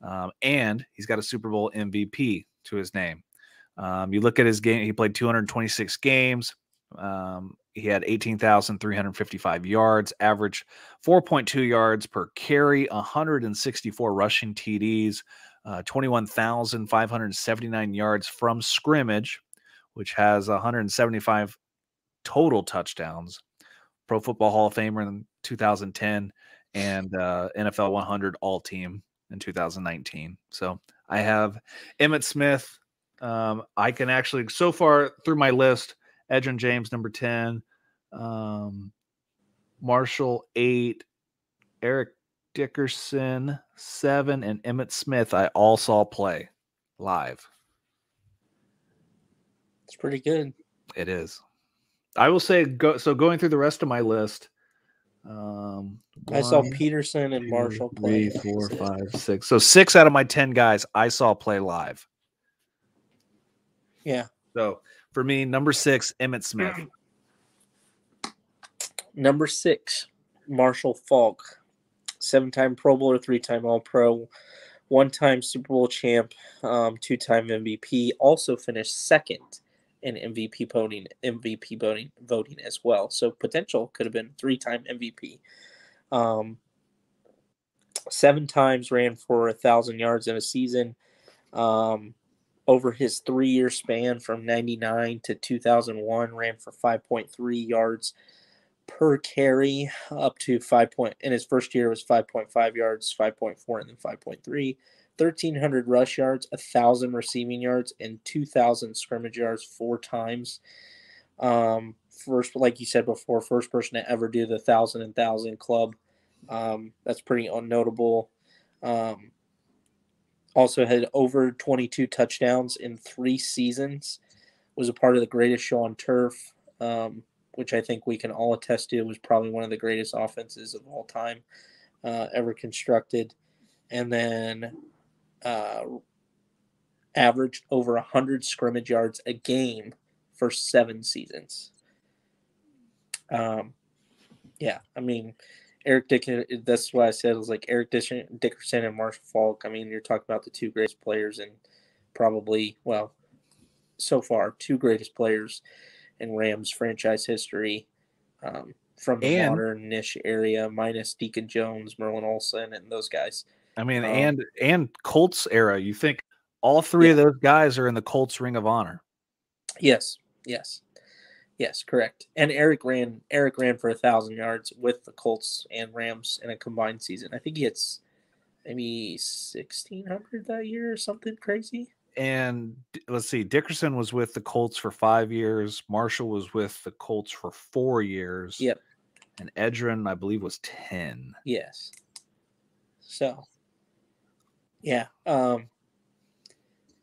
Um, and he's got a Super Bowl MVP to his name. Um, you look at his game, he played 226 games. Um, he had 18,355 yards, average 4.2 yards per carry, 164 rushing TDs, uh, 21,579 yards from scrimmage, which has 175 total touchdowns. Pro Football Hall of Famer in 2010 and uh, NFL 100 All Team in 2019. So I have Emmitt Smith. Um, I can actually, so far through my list, Edgerrin James, number 10, um, Marshall, eight, Eric Dickerson, seven, and Emmitt Smith, I all saw play live. it's pretty good. It is. I will say, go, so going through the rest of my list, um, I saw Peterson and Marshall play. three, four, five, six. So six out of my 10 guys I saw play live. Yeah. So for me, number six, Emmitt Smith. Number six, Marshall Faulk, seven time Pro Bowler, three time All Pro, one time Super Bowl champ, um, two time MVP. Also finished second in MVP voting, MVP voting, voting as well. So potential could have been three time MVP. Um, seven times ran for a thousand yards in a season. Um, over his three year span from 99 to 2001, ran for 5.3 yards per carry up to 5 point in his first year was 5.5 yards 5.4 and then 5.3 1300 rush yards 1000 receiving yards and 2000 scrimmage yards four times. Um first like you said before first person to ever do the thousand and 1000 and thousand club. Um that's pretty unnotable. Um also had over 22 touchdowns in three seasons was a part of the greatest show on turf um which I think we can all attest to was probably one of the greatest offenses of all time uh, ever constructed. And then uh, averaged over 100 scrimmage yards a game for seven seasons. Um, yeah, I mean, Eric Dickerson, that's why I said it was like Eric Dickerson and Marshall Faulk. I mean, you're talking about the two greatest players and probably, well, so far, two greatest players in Rams franchise history um, from the And- modern niche area, minus Deacon Jones, Merlin Olsen, and those guys. I mean, Um, and and Colts era. You think all three of those guys are in the Colts Ring of Honor? Yes, yes, yes, correct. And Eric ran Eric ran for a thousand yards with the Colts and Rams in a combined season. I think he hits maybe sixteen hundred that year or something crazy. And let's see, Dickerson was with the Colts for five years. Marshall was with the Colts for four years. Yep. And Edgerrin, I believe, was ten. Yes. So, yeah. Um,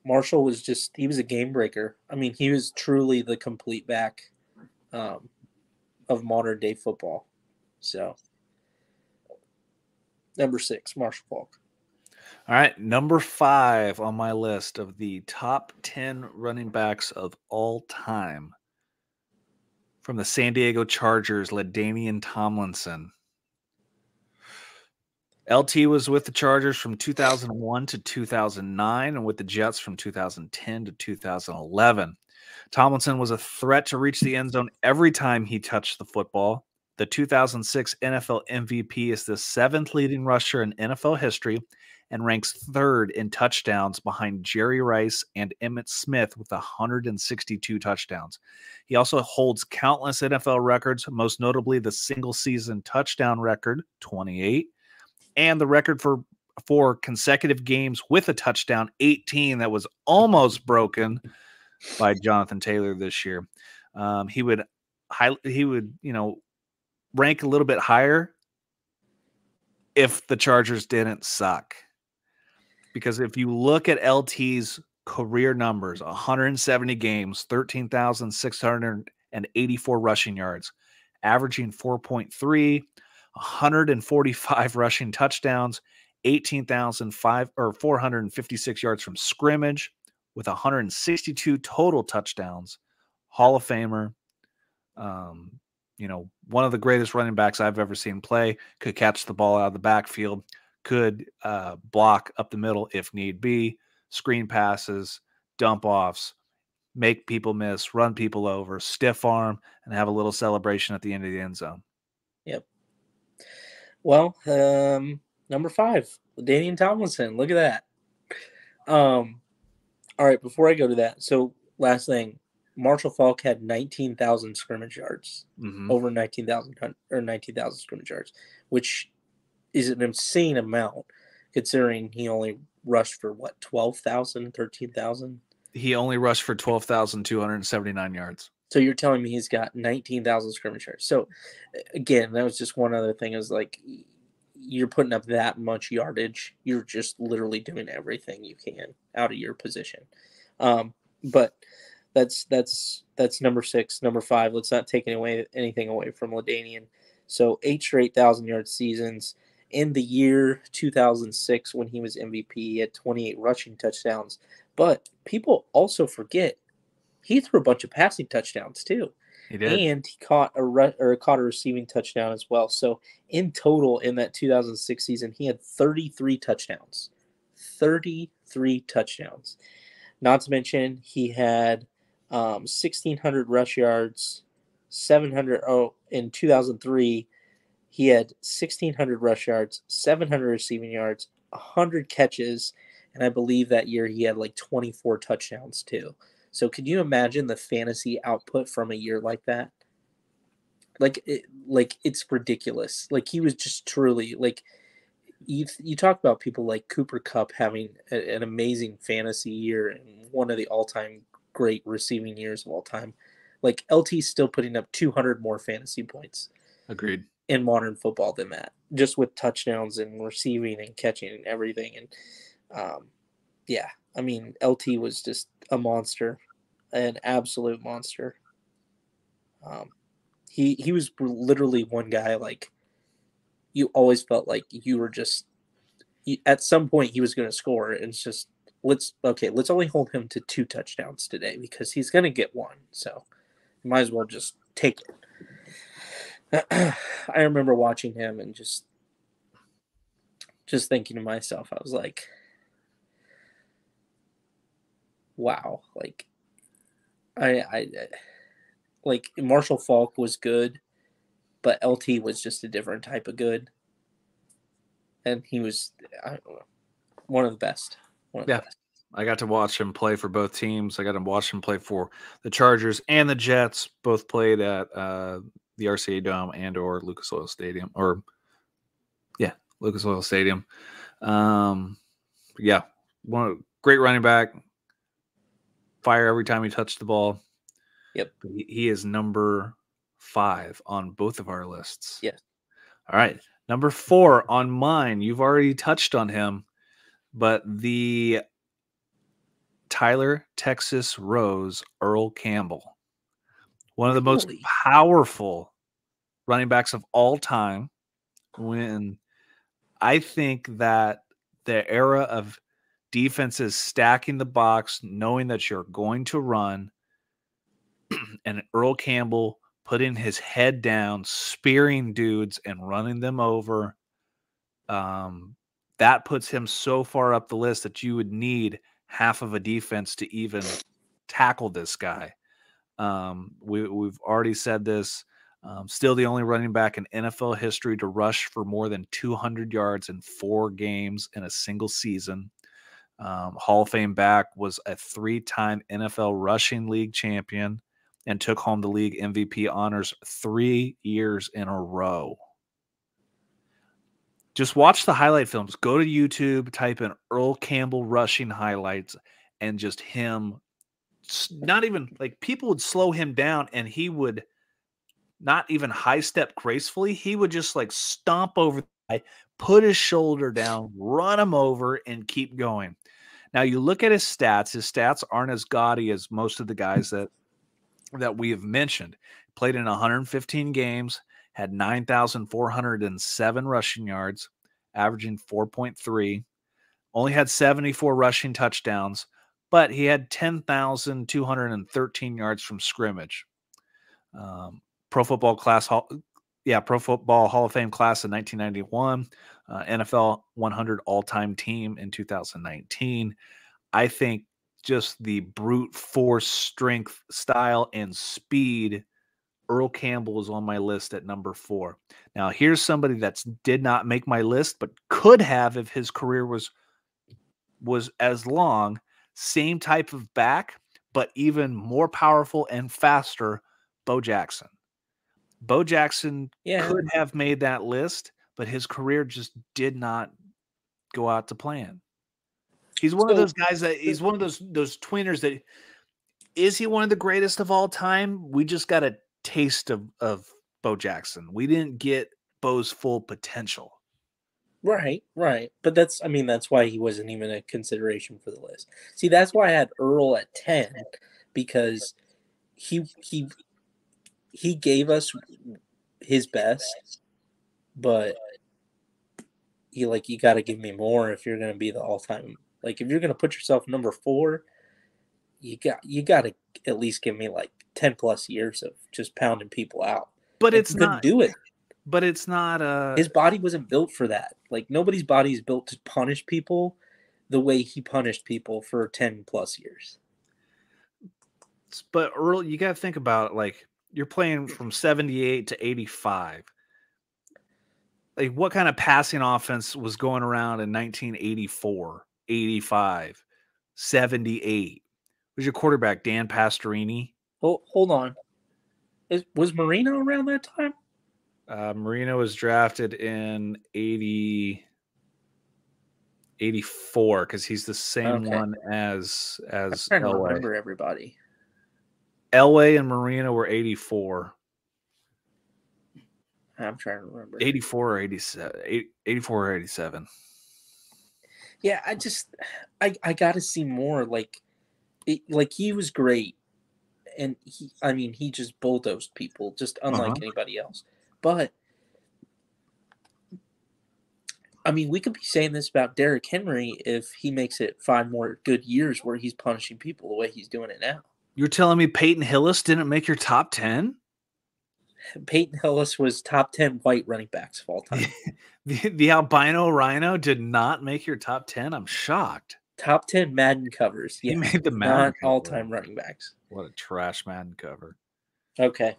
Marshall was just, he was a game breaker. I mean, he was truly the complete back um, of modern day football. So, number six, Marshall Faulk. All right, number five on my list of the top 10 running backs of all time from the San Diego Chargers, LaDainian Tomlinson. LT was with the Chargers from 2001 to 2009 and with the Jets from 2010 to 2011. Tomlinson was a threat to reach the end zone every time he touched the football. The 2006 NFL MVP is the seventh leading rusher in NFL history and ranks third in touchdowns behind Jerry Rice and Emmitt Smith with 162 touchdowns. He also holds countless NFL records, most notably the single season touchdown record, 28, and the record for four consecutive games with a touchdown, 18 that was almost broken by Jonathan Taylor this year. Um, he would high, he would, you know, rank a little bit higher if the Chargers didn't suck. Because if you look at LT's career numbers 170 games, 13,684 rushing yards, averaging 4.3, 145 rushing touchdowns, 18,005 or 456 yards from scrimmage with 162 total touchdowns. Hall of Famer, um, you know, one of the greatest running backs I've ever seen play, could catch the ball out of the backfield, could uh, block up the middle if need be, screen passes, dump offs, make people miss, run people over, stiff arm, and have a little celebration at the end of the end zone. Yep. Well, um, number five, Danian Tomlinson. Look at that. Um, all right, before I go to that, so last thing, Marshall Faulk had 19,000 scrimmage yards, mm-hmm. over 19,000 or 19,000 scrimmage yards, which is an insane amount considering he only rushed for what 12,000, 13,000. He only rushed for 12,279 yards. So you're telling me he's got 19,000 scrimmage yards. So again, that was just one other thing is like you're putting up that much yardage. You're just literally doing everything you can out of your position. Um, but that's that's that's number six. Number five. Let's not take away anything away from LaDainian. So eight straight thousand yard seasons. In the year 2006, when he was MVP, he had 28 rushing touchdowns. But people also forget he threw a bunch of passing touchdowns too. He did. And he caught a re- or caught a receiving touchdown as well. So in total in that 2006 season, he had 33 touchdowns. 33 touchdowns. Not to mention he had um, 1,600 rush yards, 700. Oh, in 2003, he had 1,600 rush yards, 700 receiving yards, 100 catches, and I believe that year he had like 24 touchdowns too. So, could you imagine the fantasy output from a year like that? Like, it, like it's ridiculous. Like he was just truly like you. You talk about people like Cooper Kupp having a, an amazing fantasy year and one of the all-time great receiving years of all time. Like LT's still putting up 200 more fantasy points. Agreed. In modern football than that, just with touchdowns and receiving and catching and everything. And um, yeah, I mean, LT was just a monster, an absolute monster. Um, he he was literally one guy like you always felt like you were just at some point he was going to score. And it's just let's okay, let's only hold him to two touchdowns today because he's going to get one. So might as well just take it. I remember watching him and just just thinking to myself, I was like, wow, like I I like Marshall Faulk was good, but LT was just a different type of good. And he was I don't know, one of the best yeah. I got to watch him play for both teams. I got to watch him play for the Chargers and the Jets. Both played at uh, the RCA Dome and or Lucas Oil Stadium, or yeah, Lucas Oil Stadium. Um, yeah, one great running back. Fire every time he touched the ball. Yep, he, is number five on both of our lists. Yes. All right, number four on mine. You've already touched on him but the Tyler Texas Rose Earl Campbell, one of the most powerful running backs of all time. When I think that the era of defenses stacking the box, knowing that you're going to run, and Earl Campbell putting his head down, spearing dudes and running them over. Um, that puts him so far up the list that you would need half of a defense to even tackle this guy. Um, we, we've already said this. Um, still the only running back in NFL history to rush for more than 200 yards in four games in a single season. Um, Hall of Fame back was a three time NFL rushing league champion and took home the league MVP honors three years in a row. Just watch the highlight films. Go to YouTube, type in Earl Campbell rushing highlights, and just him. Not even like people would slow him down and he would not even high step gracefully. He would just like stomp over the guy, put his shoulder down, run him over, and keep going. Now you look at his stats. His stats aren't as gaudy as most of the guys that that we have mentioned. Played in 115 games, had 9,407 rushing yards, averaging 4.3. Only had 74 rushing touchdowns, but he had 10,213 yards from scrimmage. Um, Pro Football Class Hall, yeah, Pro Football Hall of Fame class in 1991, uh, NFL 100 all-time team in 2019. I think just the brute force strength, style, and speed. Earl Campbell is on my list at number four. Now, here's somebody that did not make my list, but could have if his career was was as long. Same type of back, but even more powerful and faster. Bo Jackson. Bo Jackson yeah. could have made that list, but his career just did not go out to plan. He's one so, of those guys that he's one of those those tweeners that is he one of the greatest of all time? We just got a taste of of Bo Jackson. We didn't get Bo's full potential. Right, right. But that's I mean that's why he wasn't even a consideration for the list. See, that's why I had Earl at 10 because he he he gave us his best, but you like you got to give me more if you're going to be the all-time. Like if you're going to put yourself number 4, you got you got to at least give me like 10 plus years of just pounding people out. But it's not do it. But it's not uh his body wasn't built for that. Like nobody's body is built to punish people the way he punished people for 10 plus years. But Earl, you got to think about it like you're playing from 78 to 85 like what kind of passing offense was going around in 1984 85 78 was your quarterback dan pastorini? Oh hold on. Is, was marino around that time? Uh, marino was drafted in 80 84 because he's the same okay. one as as i remember everybody. Elway and Marino were 84. I'm trying to remember. 84 or 87. 84 or 87. Yeah, I just I I got to see more like it, like he was great and he I mean he just bulldozed people just unlike uh-huh. anybody else. But I mean, we could be saying this about Derrick Henry if he makes it five more good years where he's punishing people the way he's doing it now. You're telling me Peyton Hillis didn't make your top 10? Peyton Hillis was top 10 white running backs of all time. the, the albino rhino did not make your top 10. I'm shocked. Top 10 Madden covers. Yeah. He made the Madden all time running backs. What a trash Madden cover. Okay.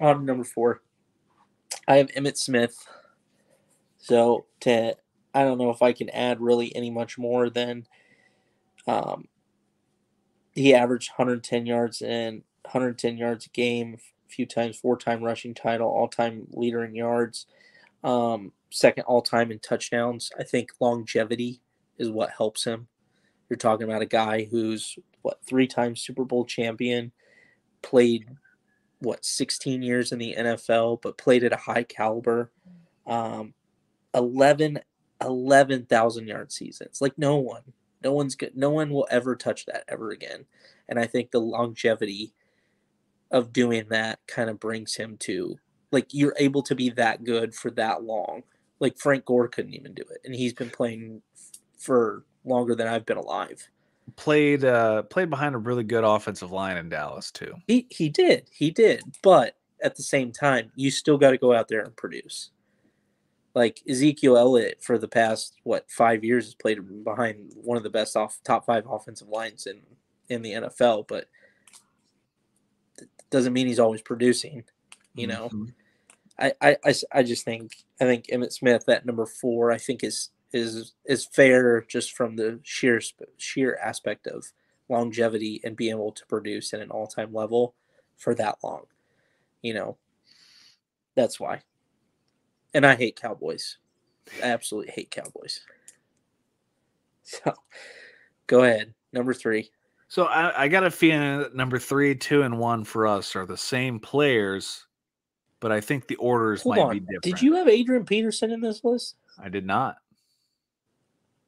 On number four, I have Emmitt Smith. So to I don't know if I can add really any much more than um, he averaged 110 yards and 110 yards a game, few times, four time rushing title, all time leader in yards, um, second all time in touchdowns. I think longevity is what helps him. You're talking about a guy who's what three times Super Bowl champion, played what 16 years in the NFL, but played at a high caliber. Um, 11 11,000 yard seasons. Like no one. No one's good. No one will ever touch that ever again. And I think the longevity of doing that kind of brings him to like you're able to be that good for that long. Like Frank Gore couldn't even do it, and he's been playing for longer than I've been alive. Played uh played behind a really good offensive line in Dallas too. He he did. He did. But at the same time, you still got to go out there and produce like Ezekiel Elliott for the past what five years has played behind one of the best off top five offensive lines in in the NFL, but doesn't mean he's always producing. You know, mm-hmm. I, I, I, I just think I think Emmitt Smith at number four I think is is is fair just from the sheer sheer aspect of longevity and being able to produce at an all time level for that long. You know, that's why. And I hate Cowboys. I absolutely hate Cowboys. So go ahead. Number three. So I, I got a feeling number three, two, and one for us are the same players, but I think the orders Hold might on. be different. Did you have Adrian Peterson in this list? I did not.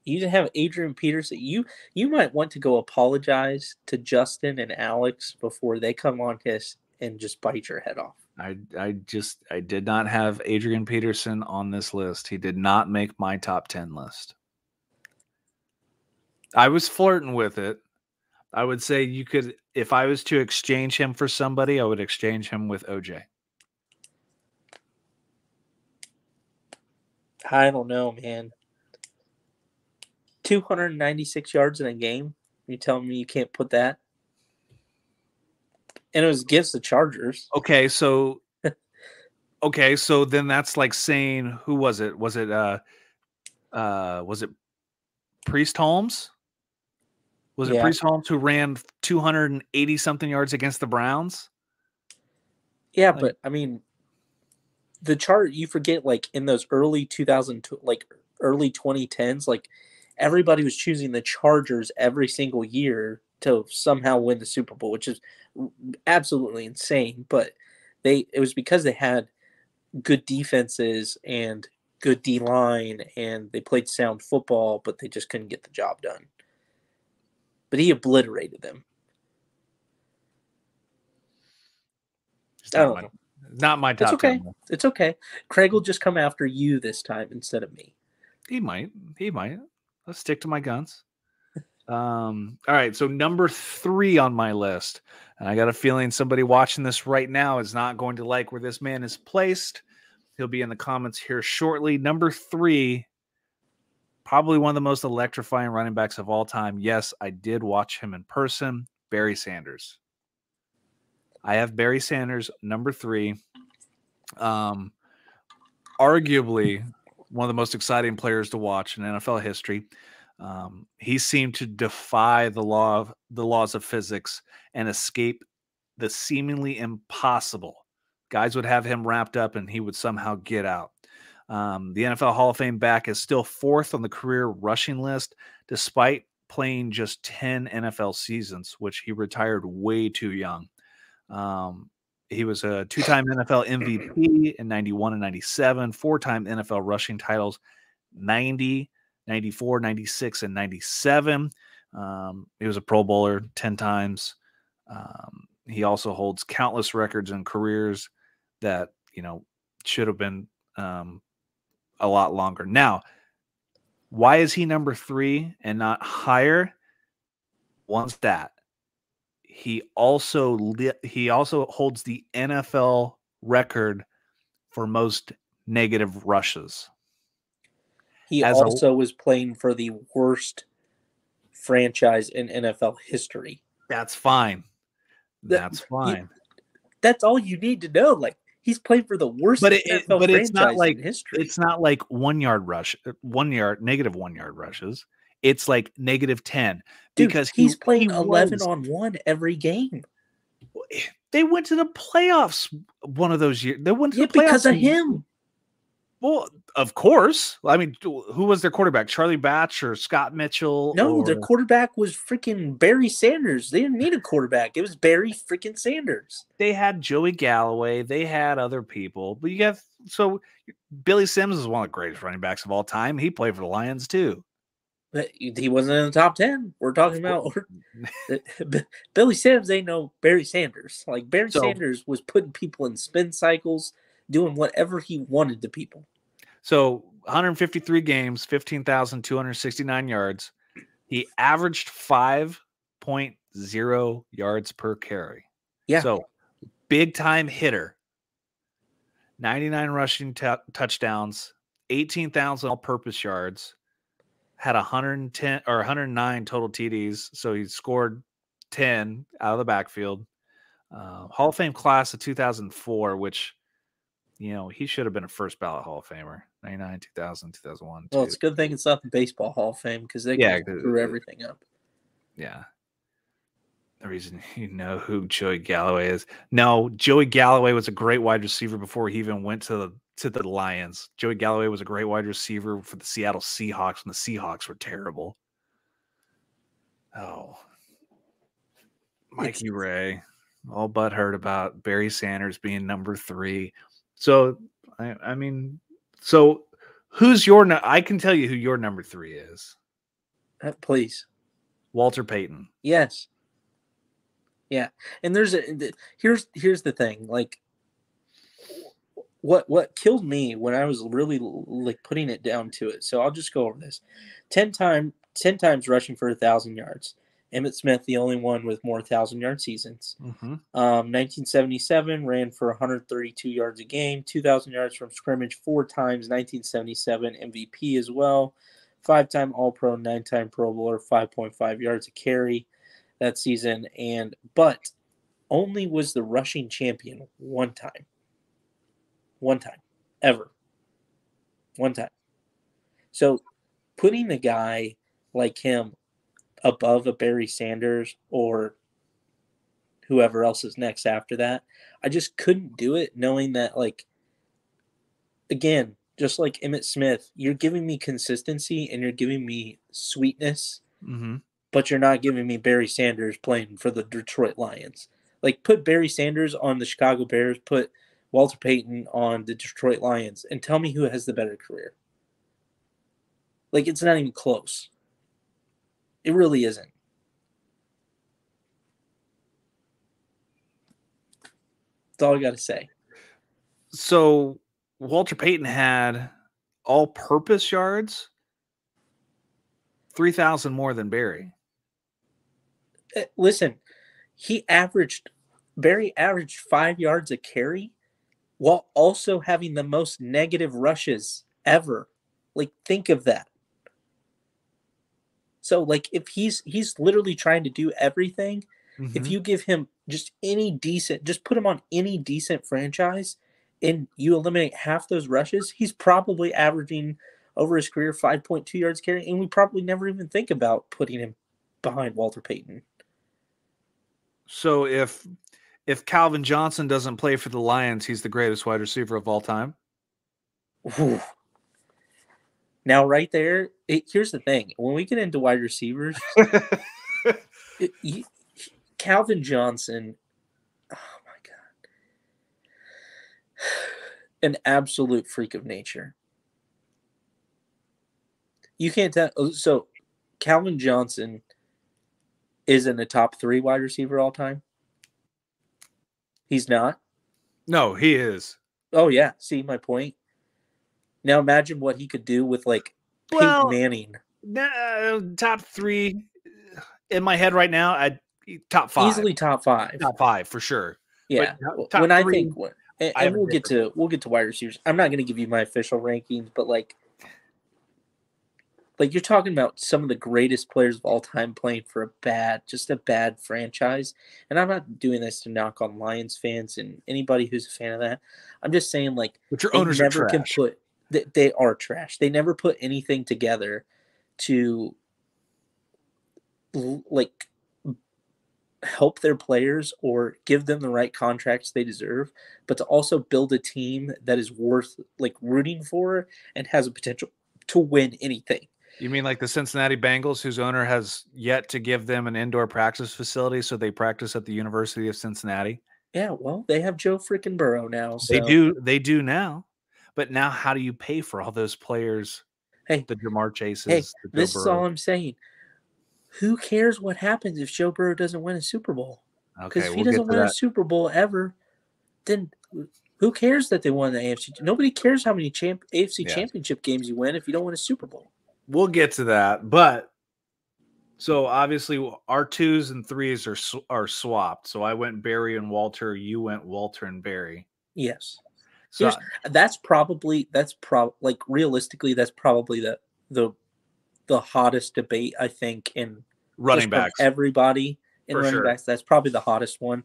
You didn't have Adrian Peterson. You you might want to go apologize to Justin and Alex before they come on this and just bite your head off. I I just I did not have Adrian Peterson on this list. He did not make my top 10 list. I was flirting with it. I would say you could if I was to exchange him for somebody, I would exchange him with OJ. I don't know, man. 296 yards in a game. You telling me you can't put that? And it was against the Chargers. Okay, so okay, so then that's like saying who was it? Was it uh uh was it Priest Holmes? Was it yeah. Priest Holmes who ran 280 something yards against the Browns? Yeah, like, but I mean the chart you forget like in those early 2000 like early 2010s like everybody was choosing the Chargers every single year to somehow win the Super Bowl, which is absolutely insane. But they it was because they had good defenses and good D line and they played sound football, but they just couldn't get the job done. But he obliterated them. It's not, my, not my top. It's okay. 10. It's okay. Craig will just come after you this time instead of me. He might. He might. Let's stick to my guns. Um, all right, so number three on my list, and I got a feeling somebody watching this right now is not going to like where this man is placed. He'll be in the comments here shortly. Number three, probably one of the most electrifying running backs of all time. Yes, I did watch him in person. Barry Sanders. I have Barry Sanders number three. Um, arguably one of the most exciting players to watch in NFL history. Um, he seemed to defy the law of the laws of physics and escape the seemingly impossible. Guys would have him wrapped up and he would somehow get out. Um, the NFL Hall of Fame back is still fourth on the career rushing list, despite playing just 10 NFL seasons, which he retired way too young. Um, he was a two time NFL MVP in 91 and 97, four time NFL rushing titles 90, 94, 96, and 97. Um, he was a Pro Bowler 10 times. Um, he also holds countless records and careers that, you know, should have been um, a lot longer. Now, why is he number three and not higher? One that he also li- he also holds the NFL record for most negative rushes. He As also a, was playing for the worst franchise in NFL history. That's fine. That's fine. that's all you need to know. Like he's played for the worst but it, but it's not like history. It's not like one yard rush, uh, one yard negative one yard rushes it's like negative 10 Dude, because he's he, playing he 11 was. on 1 every game. They went to the playoffs one of those years. They went to yeah, the playoffs because of him. Well, of course. I mean, who was their quarterback? Charlie Batch or Scott Mitchell? No, or... their quarterback was freaking Barry Sanders. They didn't need a quarterback. It was Barry freaking Sanders. They had Joey Galloway. They had other people. But you have so Billy Sims is one of the greatest running backs of all time. He played for the Lions too. He wasn't in the top ten. We're talking about Billy Sims. Ain't no Barry Sanders. Like Barry so, Sanders was putting people in spin cycles, doing whatever he wanted to people. So 153 games, 15,269 yards. He averaged 5.0 yards per carry. Yeah. So big time hitter. 99 rushing t- touchdowns, 18,000 all purpose yards had 110 or 109 total TDs. So he scored 10 out of the backfield. Uh, Hall of Fame class of 2004, which, you know, he should have been a first ballot Hall of Famer 99, 2000, 2001. Well, it's a good thing it's not the baseball Hall of Fame because they Yeah, screw everything up. Yeah. The reason you know who Joey Galloway is. No, Joey Galloway was a great wide receiver before he even went to the to the Lions. Joey Galloway was a great wide receiver for the Seattle Seahawks when the Seahawks were terrible. Oh. Mikey Ray. All but heard about Barry Sanders being number three. So I, I mean, so who's your I can tell you who your number three is. Uh, Please. Walter Payton. Yes. Yeah. And there's a here's here's the thing. Like what what killed me when I was really like putting it down to it. So I'll just go over this. 10 time 10 times rushing for a 1000 yards. Emmitt Smith the only one with more 1000 yard seasons. Mm-hmm. Um, 1977 ran for 132 yards a game, 2,000 yards from scrimmage four times. 1977 MVP as well, five-time All-Pro, nine-time Pro Bowler, 5.5 yards a carry that season. And but only was the rushing champion one time, one time, ever, one time. So putting a guy like him above a Barry Sanders or whoever else is next after that. I just couldn't do it knowing that like again, just like Emmitt Smith, you're giving me consistency and you're giving me sweetness, Mm-hmm. but you're not giving me Barry Sanders playing for the Detroit Lions. Like put Barry Sanders on the Chicago Bears, put Walter Payton on the Detroit Lions and tell me who has the better career. Like it's not even close. It really isn't. That's all I got to say. So Walter Payton had all purpose yards 3,000 more than Barry. Uh, Listen, he averaged Barry averaged five yards a carry while also having the most negative rushes ever. Like, think of that. So, like, if he's he's literally trying to do everything, if Mhm. you give him just any decent, just put him on any decent franchise, and you eliminate half those rushes, he's probably averaging over his career 5.2 yards carry, and we probably never even think about putting him behind Walter Payton. So if if Calvin Johnson doesn't play for the Lions, he's the greatest wide receiver of all time. Ooh. Now, right there, it, here's the thing: when we get into wide receivers, it- you- Calvin Johnson, oh my god, an absolute freak of nature. You can't tell. oh, So, Calvin Johnson is in the top three wide receiver all time. He's not. no, he is. Oh yeah, see my point. Now imagine what he could do with like Peyton Well, Manning. Nah, uh, top three uh, in my head right now. I top five, Easily top five. top five for sure. yeah. top when I think and, and we'll get to we'll get to wide receivers. I'm not gonna give you my official rankings, but like like you're talking about some of the greatest players of all time playing for a bad, just a bad franchise. And I'm not doing this to knock on Lions fans and anybody who's a fan of that. I'm just saying like But your owners never can put they, they are trash they never put anything together to like help their players or give them the right contracts they deserve but to also build a team that is worth like rooting for and has a potential to win anything You mean like the Cincinnati Bengals, whose owner has yet to give them an indoor practice facility, so they practice at the University of Cincinnati? yeah well they have joe freaking burrow now so They do, they do now. But now, how do you pay for all those players? Hey, the Ja'Marr Chases. hey this is all i'm saying who cares what happens if joe burrow doesn't win a super bowl Because Okay, if he we'll doesn't win a. Super Bowl ever, then who cares that they won the AFC? Nobody cares how many champ- AFC Yeah. championship games you win if you don't win a Super Bowl. We'll get to that. But so obviously, our twos and threes are are swapped. So I went Barry and Walter. You went Walter and Barry. Yes, So Here's- that's probably that's prob like realistically that's probably the the the hottest debate I think in running backs. Everybody in For running sure. backs. That's probably the hottest one,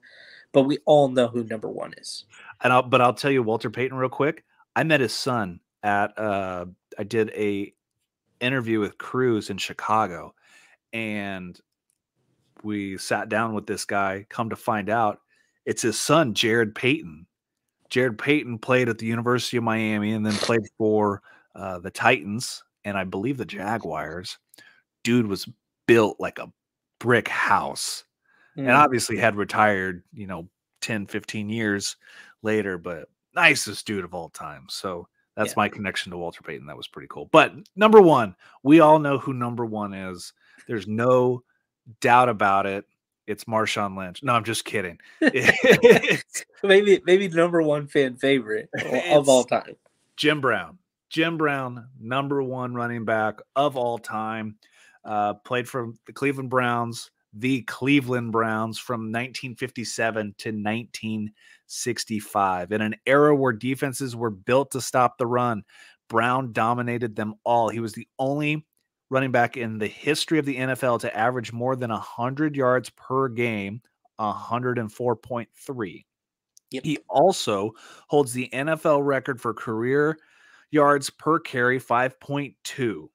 but we all know who number one is. And I'll, but I'll tell you, Walter Payton, real quick. I met his son at. Uh, I did a interview with Cruz in Chicago, and we sat down with this guy. Come to find out, it's his son, Jared Payton. Jared Payton played at the University of Miami and then played for uh, the Titans and I believe the Jaguars. Dude was built like a brick house and Mm. obviously had retired, you know, 10, 15 years later, but nicest dude of all time. So that's Yeah. my connection to Walter Payton. That was pretty cool. But number one, we all know who number one is. There's no doubt about it. It's Marshawn Lynch. No, I'm just kidding. Maybe maybe number one fan favorite of all time. Jim Brown. Jim Brown, number one running back of all time. Uh, played for the Cleveland Browns, the Cleveland Browns from 1957 to 1965. In an era where defenses were built to stop the run, Brown dominated them all. He was the only running back in the history of the NFL to average more than 100 yards per game, 104.3. Yep. He also holds the NFL record for career yards per carry, 5.2.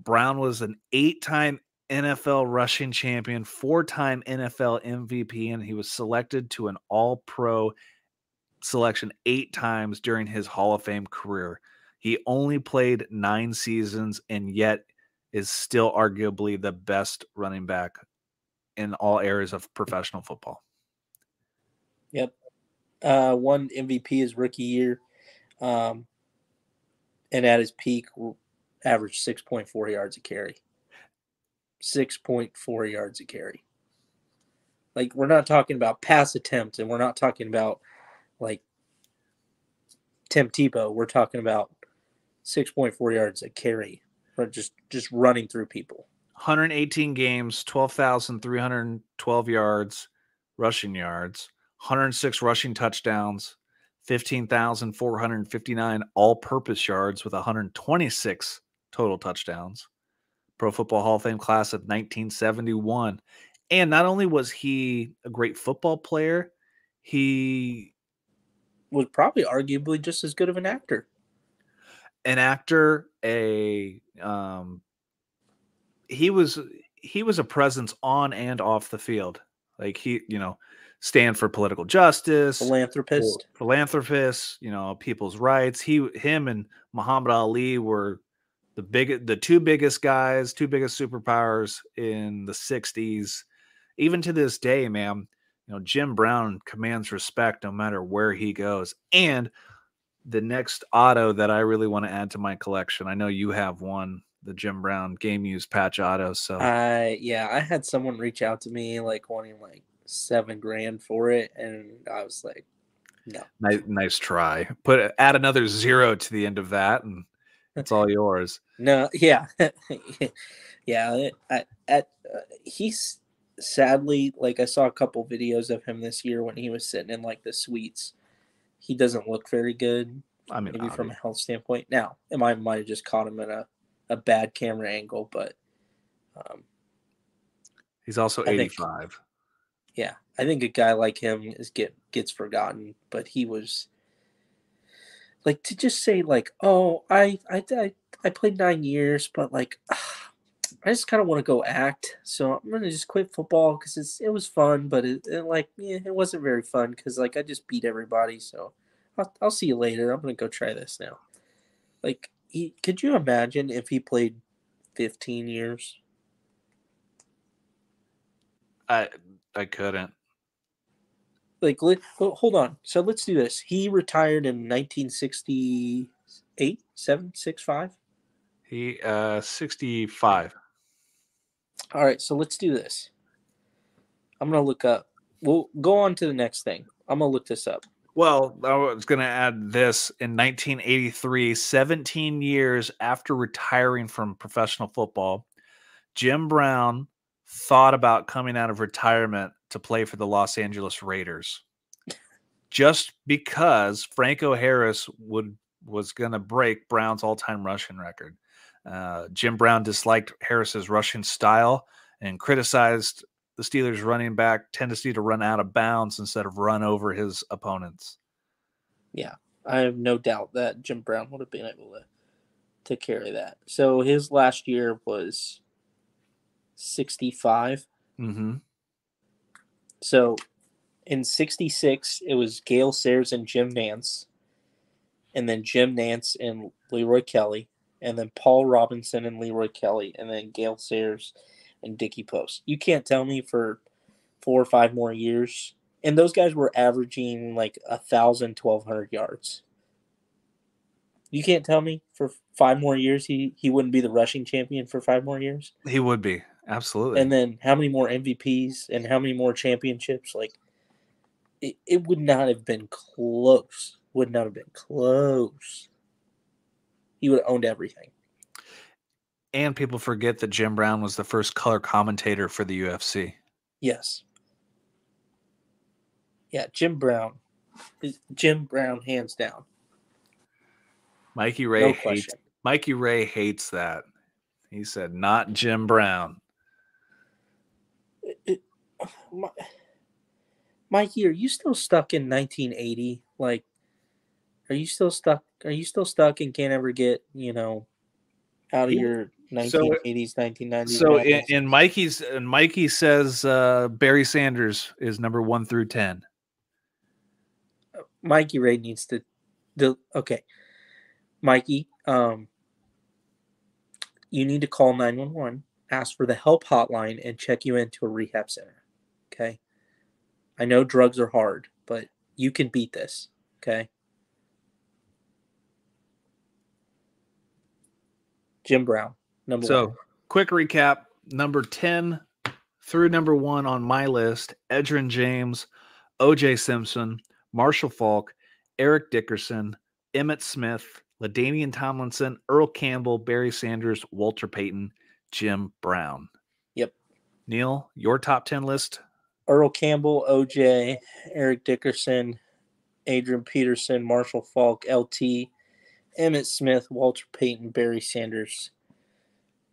Brown was an eight time NFL rushing champion, four time NFL MVP, and he was selected to an all pro selection eight times during his Hall of Fame career. He only played nine seasons and yet is still arguably the best running back in all areas of professional football. Yep. Uh, one MVP his rookie year, um, and at his peak, averaged six point four yards a carry. Six point four yards a carry. Like we're not talking about pass attempts, and we're not talking about like Tim Tebow. We're talking about six point four yards a carry, or just just running through people. 118 games, 12,312 yards, rushing yards, 106 rushing touchdowns, 15,459 all purpose yards with 126 total touchdowns. Pro Football Hall of Fame class of 1971. And not only was he a great football player, he Was probably arguably just as good of an actor. An actor, a um he was he was a presence on and off the field. Like he, you know, stand for political justice, Philanthropist. for philanthropists, you know, people's rights. He him and Muhammad Ali were the big the two biggest guys, two biggest superpowers in the 60s. Even to this day, man, you know, Jim Brown commands respect no matter where he goes. And the next auto that I really want to add to my collection, I know you have one, the Jim Brown game used patch auto. So I yeah, I had someone reach out to me like wanting like seven grand for it, and I was like, no. nice, nice try. Put add another zero to the end of that, and it's all yours. No, yeah, yeah. I, at uh, he's sadly like I saw a couple videos of him this year when he was sitting in like the suites. He doesn't look very good, I mean, maybe from a health standpoint. Now, it might might have just caught him in a, a bad camera angle, but um, he's also 85. yeah, I think a guy like him is get gets forgotten, but he was like to just say like, oh, I I I, I played nine years, but like. I just kind of want to go act, so I'm gonna just quit football because it's it was fun, but it, it like yeah, it wasn't very fun because like I just beat everybody. So I'll, I'll see you later. I'm gonna go try this now. Like, he, could you imagine if he played 15 years? I I couldn't. like let, ho- hold on so let's do this he retired in 1968 seven, six, five. He uh 65. All right so let's do this i'm gonna look up we'll go on to the next thing i'm gonna look this up Well, I was going to add this in 1983, 17 years after retiring from professional football, Jim Brown thought about coming out of retirement to play for the Los Angeles Raiders. Just because Franco Harris would was going to break Brown's all-time rushing record. Uh, Jim Brown disliked Harris's rushing style and criticized the Steelers running back tendency to run out of bounds instead of run over his opponents. Yeah, I have no doubt that Jim Brown would have been able to to carry that. So his last year was 65. Mm-hmm. So in 66, it was Gale Sayers and Jim Nance, and then Jim Nance and Leroy Kelly, and then Paul Robinson and Leroy Kelly, and then Gale Sayers and Dickie Post. You can't tell me for four or five more years. And those guys were averaging like a thousand, twelve hundred yards. You can't tell me for five more years he, he wouldn't be the rushing champion for five more years. He would be absolutely. And then how many more MVPs and how many more championships? Like it, it would not have been close. Would not have been close. He would have owned everything. and people forget that Jim Brown was the first color commentator for the UFC. Yes. Yeah, Jim Brown. Jim Brown hands down. Mikey Ray No hates question. Mikey Ray hates that. He said, "Not Jim Brown." It- it- Mi- Mikey, are you still stuck in 1980? Like, are you still stuck? Are you still stuck and can't ever get you know out of Yeah. your So- 1980s, 1990s? So in, in Mikey's, and Mikey says uh, Barry Sanders is number one through ten. Mikey Ray needs to do okay. Mikey, um you need to call 911, ask for the help hotline and check you into a rehab center. Okay? I know drugs are hard, but you can beat this, okay? Jim Brown, number So, one. quick recap: number ten through number one on my list: Edgerrin James, O.J. Simpson, Marshall Faulk, Eric Dickerson, Emmitt Smith, LaDainian Tomlinson, Earl Campbell, Barry Sanders, Walter Payton, Jim Brown. Yep. Neil, your top ten list. Earl Campbell, OJ, Eric Dickerson, Adrian Peterson, Marshall Faulk, LT, Emmitt Smith, Walter Payton, Barry Sanders,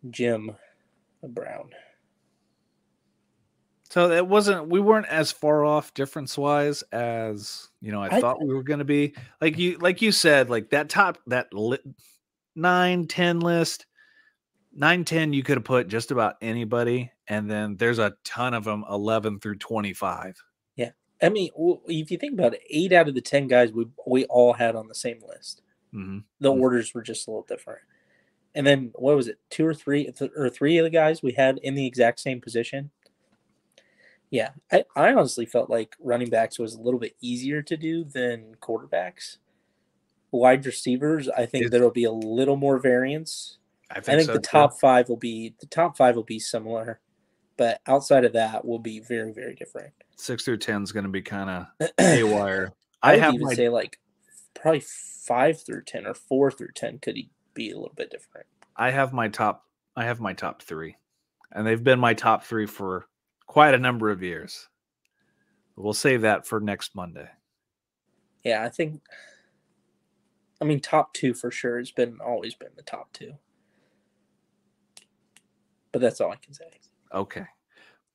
Jim Brown. So it wasn't we weren't as far off difference wise as you know I, I- thought we were going to be. Like you like you said like that top that li- 9 10 list 9 10 you could have put just about anybody and then there's a ton of them 11 through 25. Yeah. I mean, if you think about it, eight out of the 10 guys we, we all had on the same list. Hmm The Mm. orders were just a little different. And then, what was it, two or three, th- or three of the guys we had in the exact same position? Yeah, I, I honestly felt like running backs was a little bit easier to do than quarterbacks. Wide receivers, I think It's- there will be a little more variance. I I think so, the too. top five will be the top five will be similar, but outside of that will be very very different. 6 through 10 is going to be kind of I haywire. I would have even my say like probably five through ten or four through ten could be a little bit different. I have my top I have my top 3. And they've been my top 3 for quite a number of years. We'll save that for next Monday. Yeah, I think. I mean, top two for sure has been always been the top two, but that's all I can say. Okay.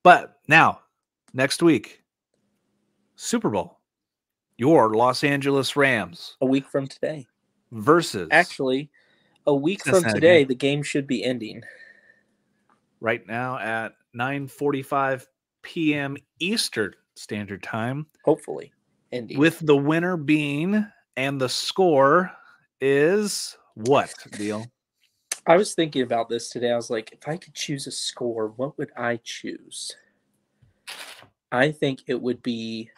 But now, next week, Super Bowl. Your Los Angeles Rams A week from today, versus actually, a week from today, the game should be ending. right now at 9:45 p.m. Eastern Standard Time Hopefully, ending with the winner being and the score is what, Deal? I was thinking about this today. I was like, if I could choose a score, what would I choose? I think it would be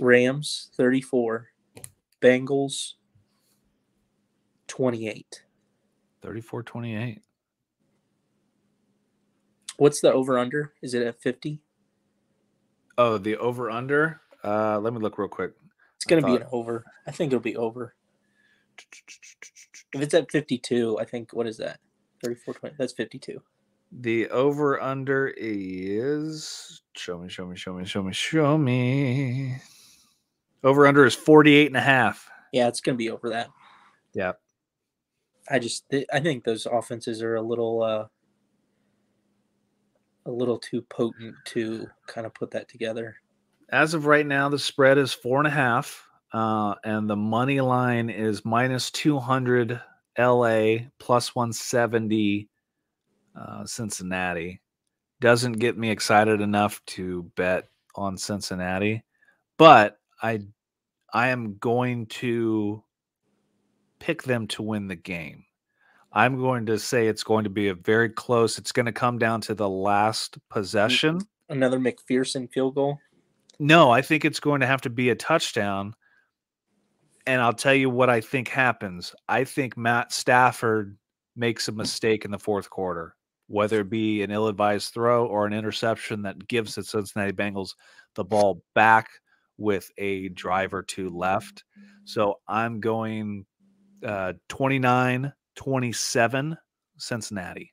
Rams 34, Bengals 28. 34-28. What's the over under? Is it at 50? Oh, the over under. Uh let me look real quick. It's going to be an over. I think it'll be over. If it's at 52, I think, what is that? 34 20. That's 52. The over under is show me, show me, show me, show me, show me. Over under is 48 and a half. Yeah, it's going to be over that. Yeah. I just, I think those offenses are a little, uh, a little too potent to kind of put that together. As of right now, the spread is four and a half, uh, and the money line is minus 200 LA, plus 170 uh, Cincinnati. Doesn't get me excited enough to bet on Cincinnati, but I I am going to pick them to win the game. I'm going to say it's going to be a very close. It's going to come down to the last possession. Another McPherson field goal. No, I think it's going to have to be a touchdown. And I'll tell you what I think happens. I think Matt Stafford makes a mistake in the fourth quarter, whether it be an ill advised throw or an interception that gives the Cincinnati Bengals the ball back with a drive or two left. So I'm going uh, 29 27 Cincinnati.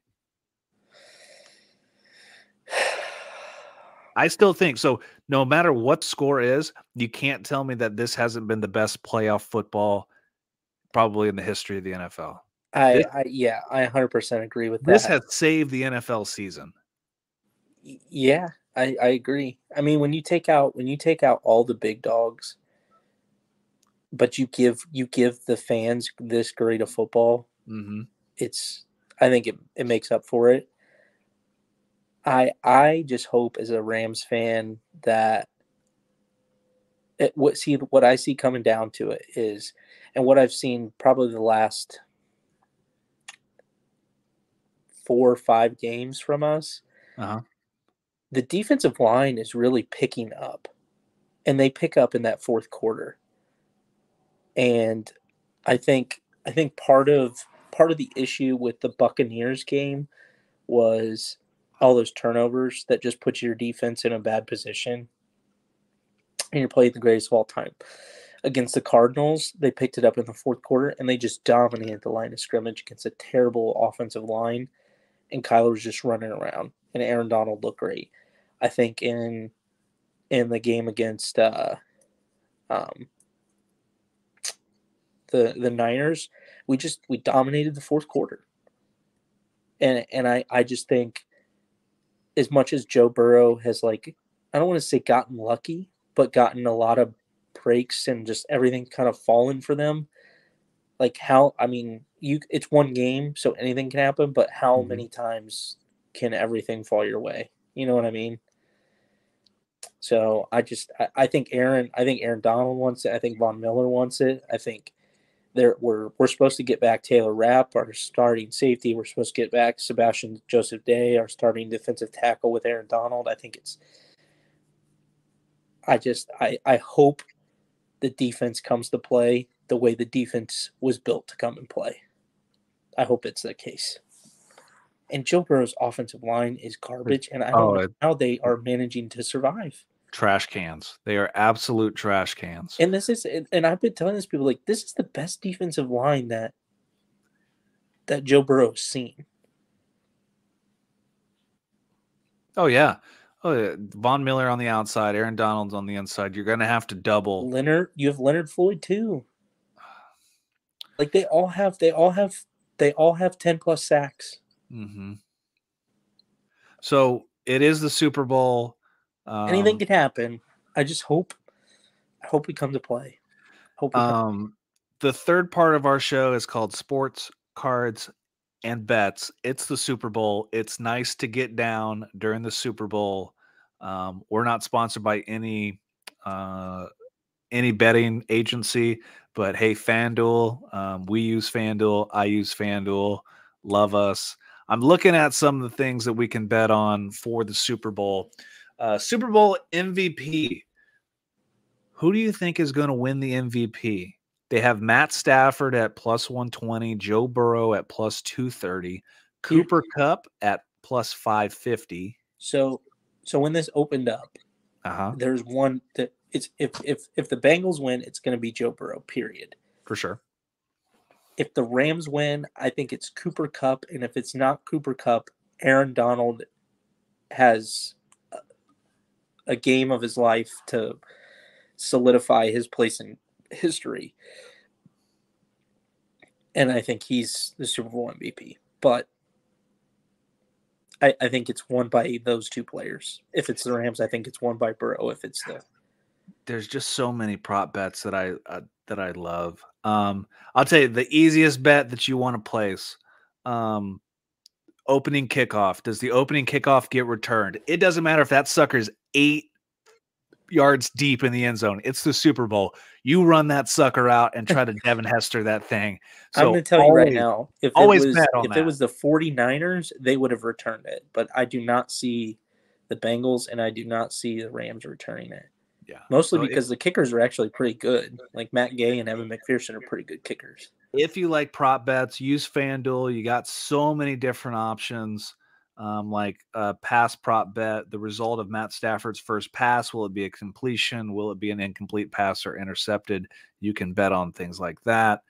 I still think so. No matter what score is, you can't tell me that this hasn't been the best playoff football probably in the history of the NFL. I, this, I yeah, I 100% agree with that. This has saved the NFL season. Yeah, I, I agree. I mean, when you take out when you take out all the big dogs, but you give you give the fans this great of football, mm-hmm. it's I think it, it makes up for it. I I just hope as a Rams fan that it, what see what I see coming down to it is, and what I've seen probably the last four or five games from us. Uh-huh. The defensive line is really picking up, and they pick up in that fourth quarter. And I think I think part of part of the issue with the Buccaneers game was all those turnovers that just put your defense in a bad position. And you're playing the greatest of all time. Against the Cardinals, they picked it up in the fourth quarter and they just dominated the line of scrimmage against a terrible offensive line. And Kyler was just running around. And Aaron Donald looked great. I think in in the game against uh, um, the the Niners, we just we dominated the fourth quarter. And and I I just think as much as Joe Burrow has like I don't want to say gotten lucky, but gotten a lot of breaks and just everything kind of fallen for them. Like how I mean, you it's one game, so anything can happen, but how mm-hmm. many times can everything fall your way? You know what I mean? So I just I, I think Aaron I think Aaron Donald wants it. I think Von Miller wants it. I think there we're we're supposed to get back Taylor Rapp, our starting safety. We're supposed to get back Sebastian Joseph Day, our starting defensive tackle with Aaron Donald. I think it's I just I I hope the defense comes to play the way the defense was built to come and play. I hope it's the case. And Joe Burrow's offensive line is garbage, and I don't oh, know how they are managing to survive trash cans. They are absolute trash cans. And this is, and I've been telling this people like this is the best defensive line that that Joe Burrow's seen. Oh yeah. Oh, yeah. Von Miller on the outside, Aaron Donald's on the inside. You're going to have to double Leonard. You have Leonard Floyd too. Like they all have, they all have, they all have ten plus sacks. Mm-hmm. So it is the Super Bowl. Um, Anything can happen. I just hope, I hope we come to play. Hope. um, the third part of our show is called Sports Cards and Bets. It's the Super Bowl. It's nice to get down during the Super Bowl. Um, we're not sponsored by any uh, any betting agency, but hey, FanDuel, um, we use FanDuel. I use FanDuel. Love us. I'm looking at some of the things that we can bet on for the Super Bowl. Uh, Super Bowl MVP. Who do you think is going to win the MVP? They have Matt Stafford at plus 120, Joe Burrow at plus 230, Cooper Kupp at plus 550. So, so when this opened up, uh-huh. there's one that it's if if if the Bengals win, it's going to be Joe Burrow. Period. For sure. If the Rams win, I think it's Cooper Kupp, and if it's not Cooper Kupp, Aaron Donald has a game of his life to solidify his place in history. And I think he's the Super Bowl MVP. But I, I think it's won by those two players. If it's the Rams, I think it's won by Burrow. If it's the there's just so many prop bets that I uh, that I love. Um, I'll tell you the easiest bet that you want to place. Um, opening kickoff. Does the opening kickoff get returned? It doesn't matter if that sucker's eight yards deep in the end zone. It's the Super Bowl. You run that sucker out and try to Devin Hester that thing. So I'm going to tell always, you right now, if always it was, bet on if that. it was the 49ers, they would have returned it. But I do not see the Bengals and I do not see the Rams returning it. yeah. Mostly So because the kickers are actually pretty good. Like Matt Gay and Evan McPherson are pretty good kickers. If you like prop bets, use FanDuel. You got so many different options. Um, like a pass prop bet, the result of Matt Stafford's first pass, will it be a completion? Will it be an incomplete pass or intercepted? You can bet on things like that.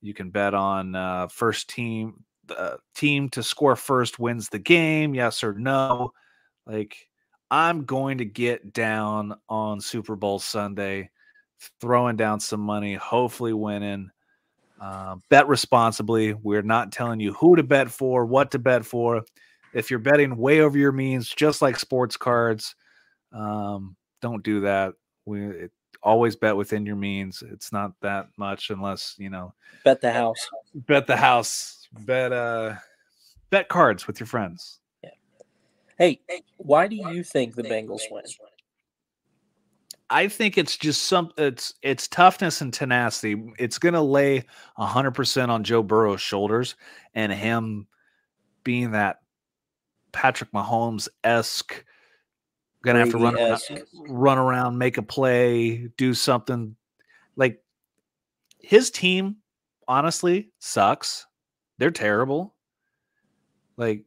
You can bet on uh, first team, uh, team to score first wins the game, yes or no. Like, I'm going to get down on Super Bowl Sunday, throwing down some money, hopefully winning. Uh, bet responsibly. We're not telling you who to bet for, what to bet for. If you're betting way over your means, just like sports cards, um, don't do that. We it, always bet within your means. It's not that much unless you know Bet the house. bet the house, bet uh, bet cards with your friends. Yeah. Hey, why do you think the Bengals win? I think it's just some it's it's toughness and tenacity. It's gonna lay hundred percent on Joe Burrow's shoulders and him being that Patrick Mahomes esque gonna have to run around, run around, make a play, do something like his team honestly sucks. They're terrible. Like,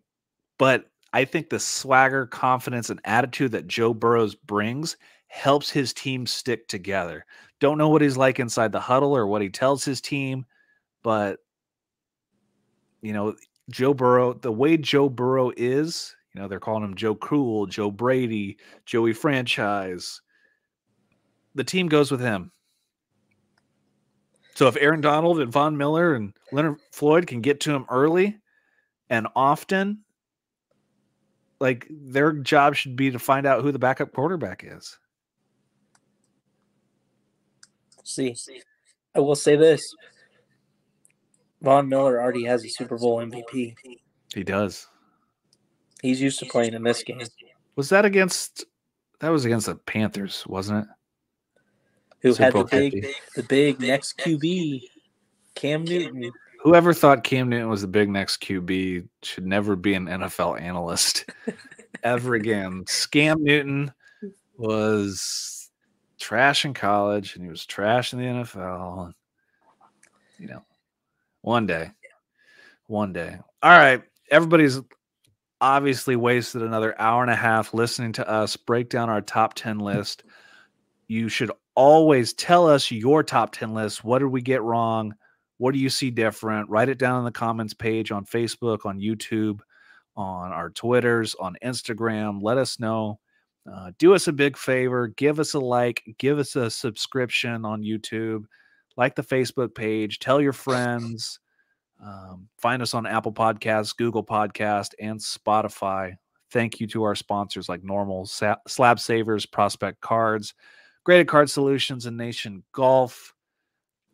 but I think the swagger, confidence, and attitude that Joe Burrows brings helps his team stick together. Don't know what he's like inside the huddle or what he tells his team, but you know, Joe Burrow, the way Joe Burrow is, you know, they're calling him Joe Cool, Joe Brady, Joey Franchise. The team goes with him. So if Aaron Donald and Von Miller and Leonard Floyd can get to him early and often, like their job should be to find out who the backup quarterback is. See, I will say this: Von Miller already has a Super Bowl MVP. He does. He's used to playing in this game. Was that against? That was against the Panthers, wasn't it? Who Super had the big, 50. the big next QB, Cam Newton? Whoever thought Cam Newton was the big next QB should never be an NFL analyst ever again. Scam Newton was trash in college and he was trash in the NFL. You know, one day, one day. All right. Everybody's obviously wasted another hour and a half listening to us break down our top 10 list. You should always tell us your top 10 list. What did we get wrong? What do you see different? Write it down in the comments page on Facebook, on YouTube, on our Twitters, on Instagram. Let us know. Uh, do us a big favor. Give us a like. Give us a subscription on YouTube. Like the Facebook page. Tell your friends. Um, find us on Apple Podcasts, Google Podcast, and Spotify. Thank you to our sponsors like Normal, Sa- Slab Savers, Prospect Cards, Graded Card Solutions, and Nation Golf.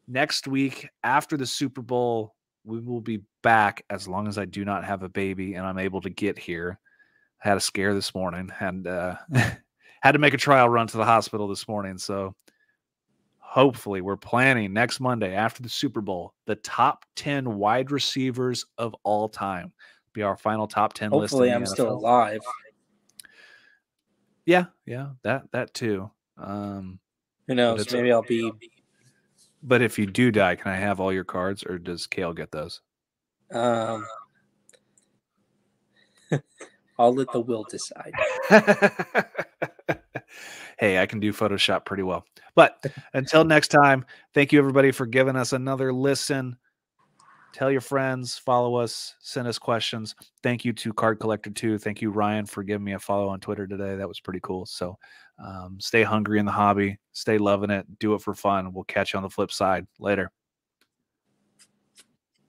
Next week, after the Super Bowl, we will be back as long as I do not have a baby and I'm able to get here. I had a scare this morning and uh, had to make a trial run to the hospital this morning. So hopefully, we're planning next Monday after the Super Bowl the top 10 wide receivers of all time. Be our final top 10 list. Hopefully, I'm still alive. Yeah, yeah, that that too. Um, Who knows? Maybe I'll be. but if you do die, can I have all your cards, or does Kale get those? Um, I'll let the will decide. hey, I can do Photoshop pretty well. But until next time, thank you everybody for giving us another listen. Tell your friends, follow us, send us questions. Thank you to Card Collector 2. Thank you, Ryan, for giving me a follow on Twitter today. That was pretty cool. So um, stay hungry in the hobby, stay loving it, do it for fun. We'll catch you on the flip side. Later.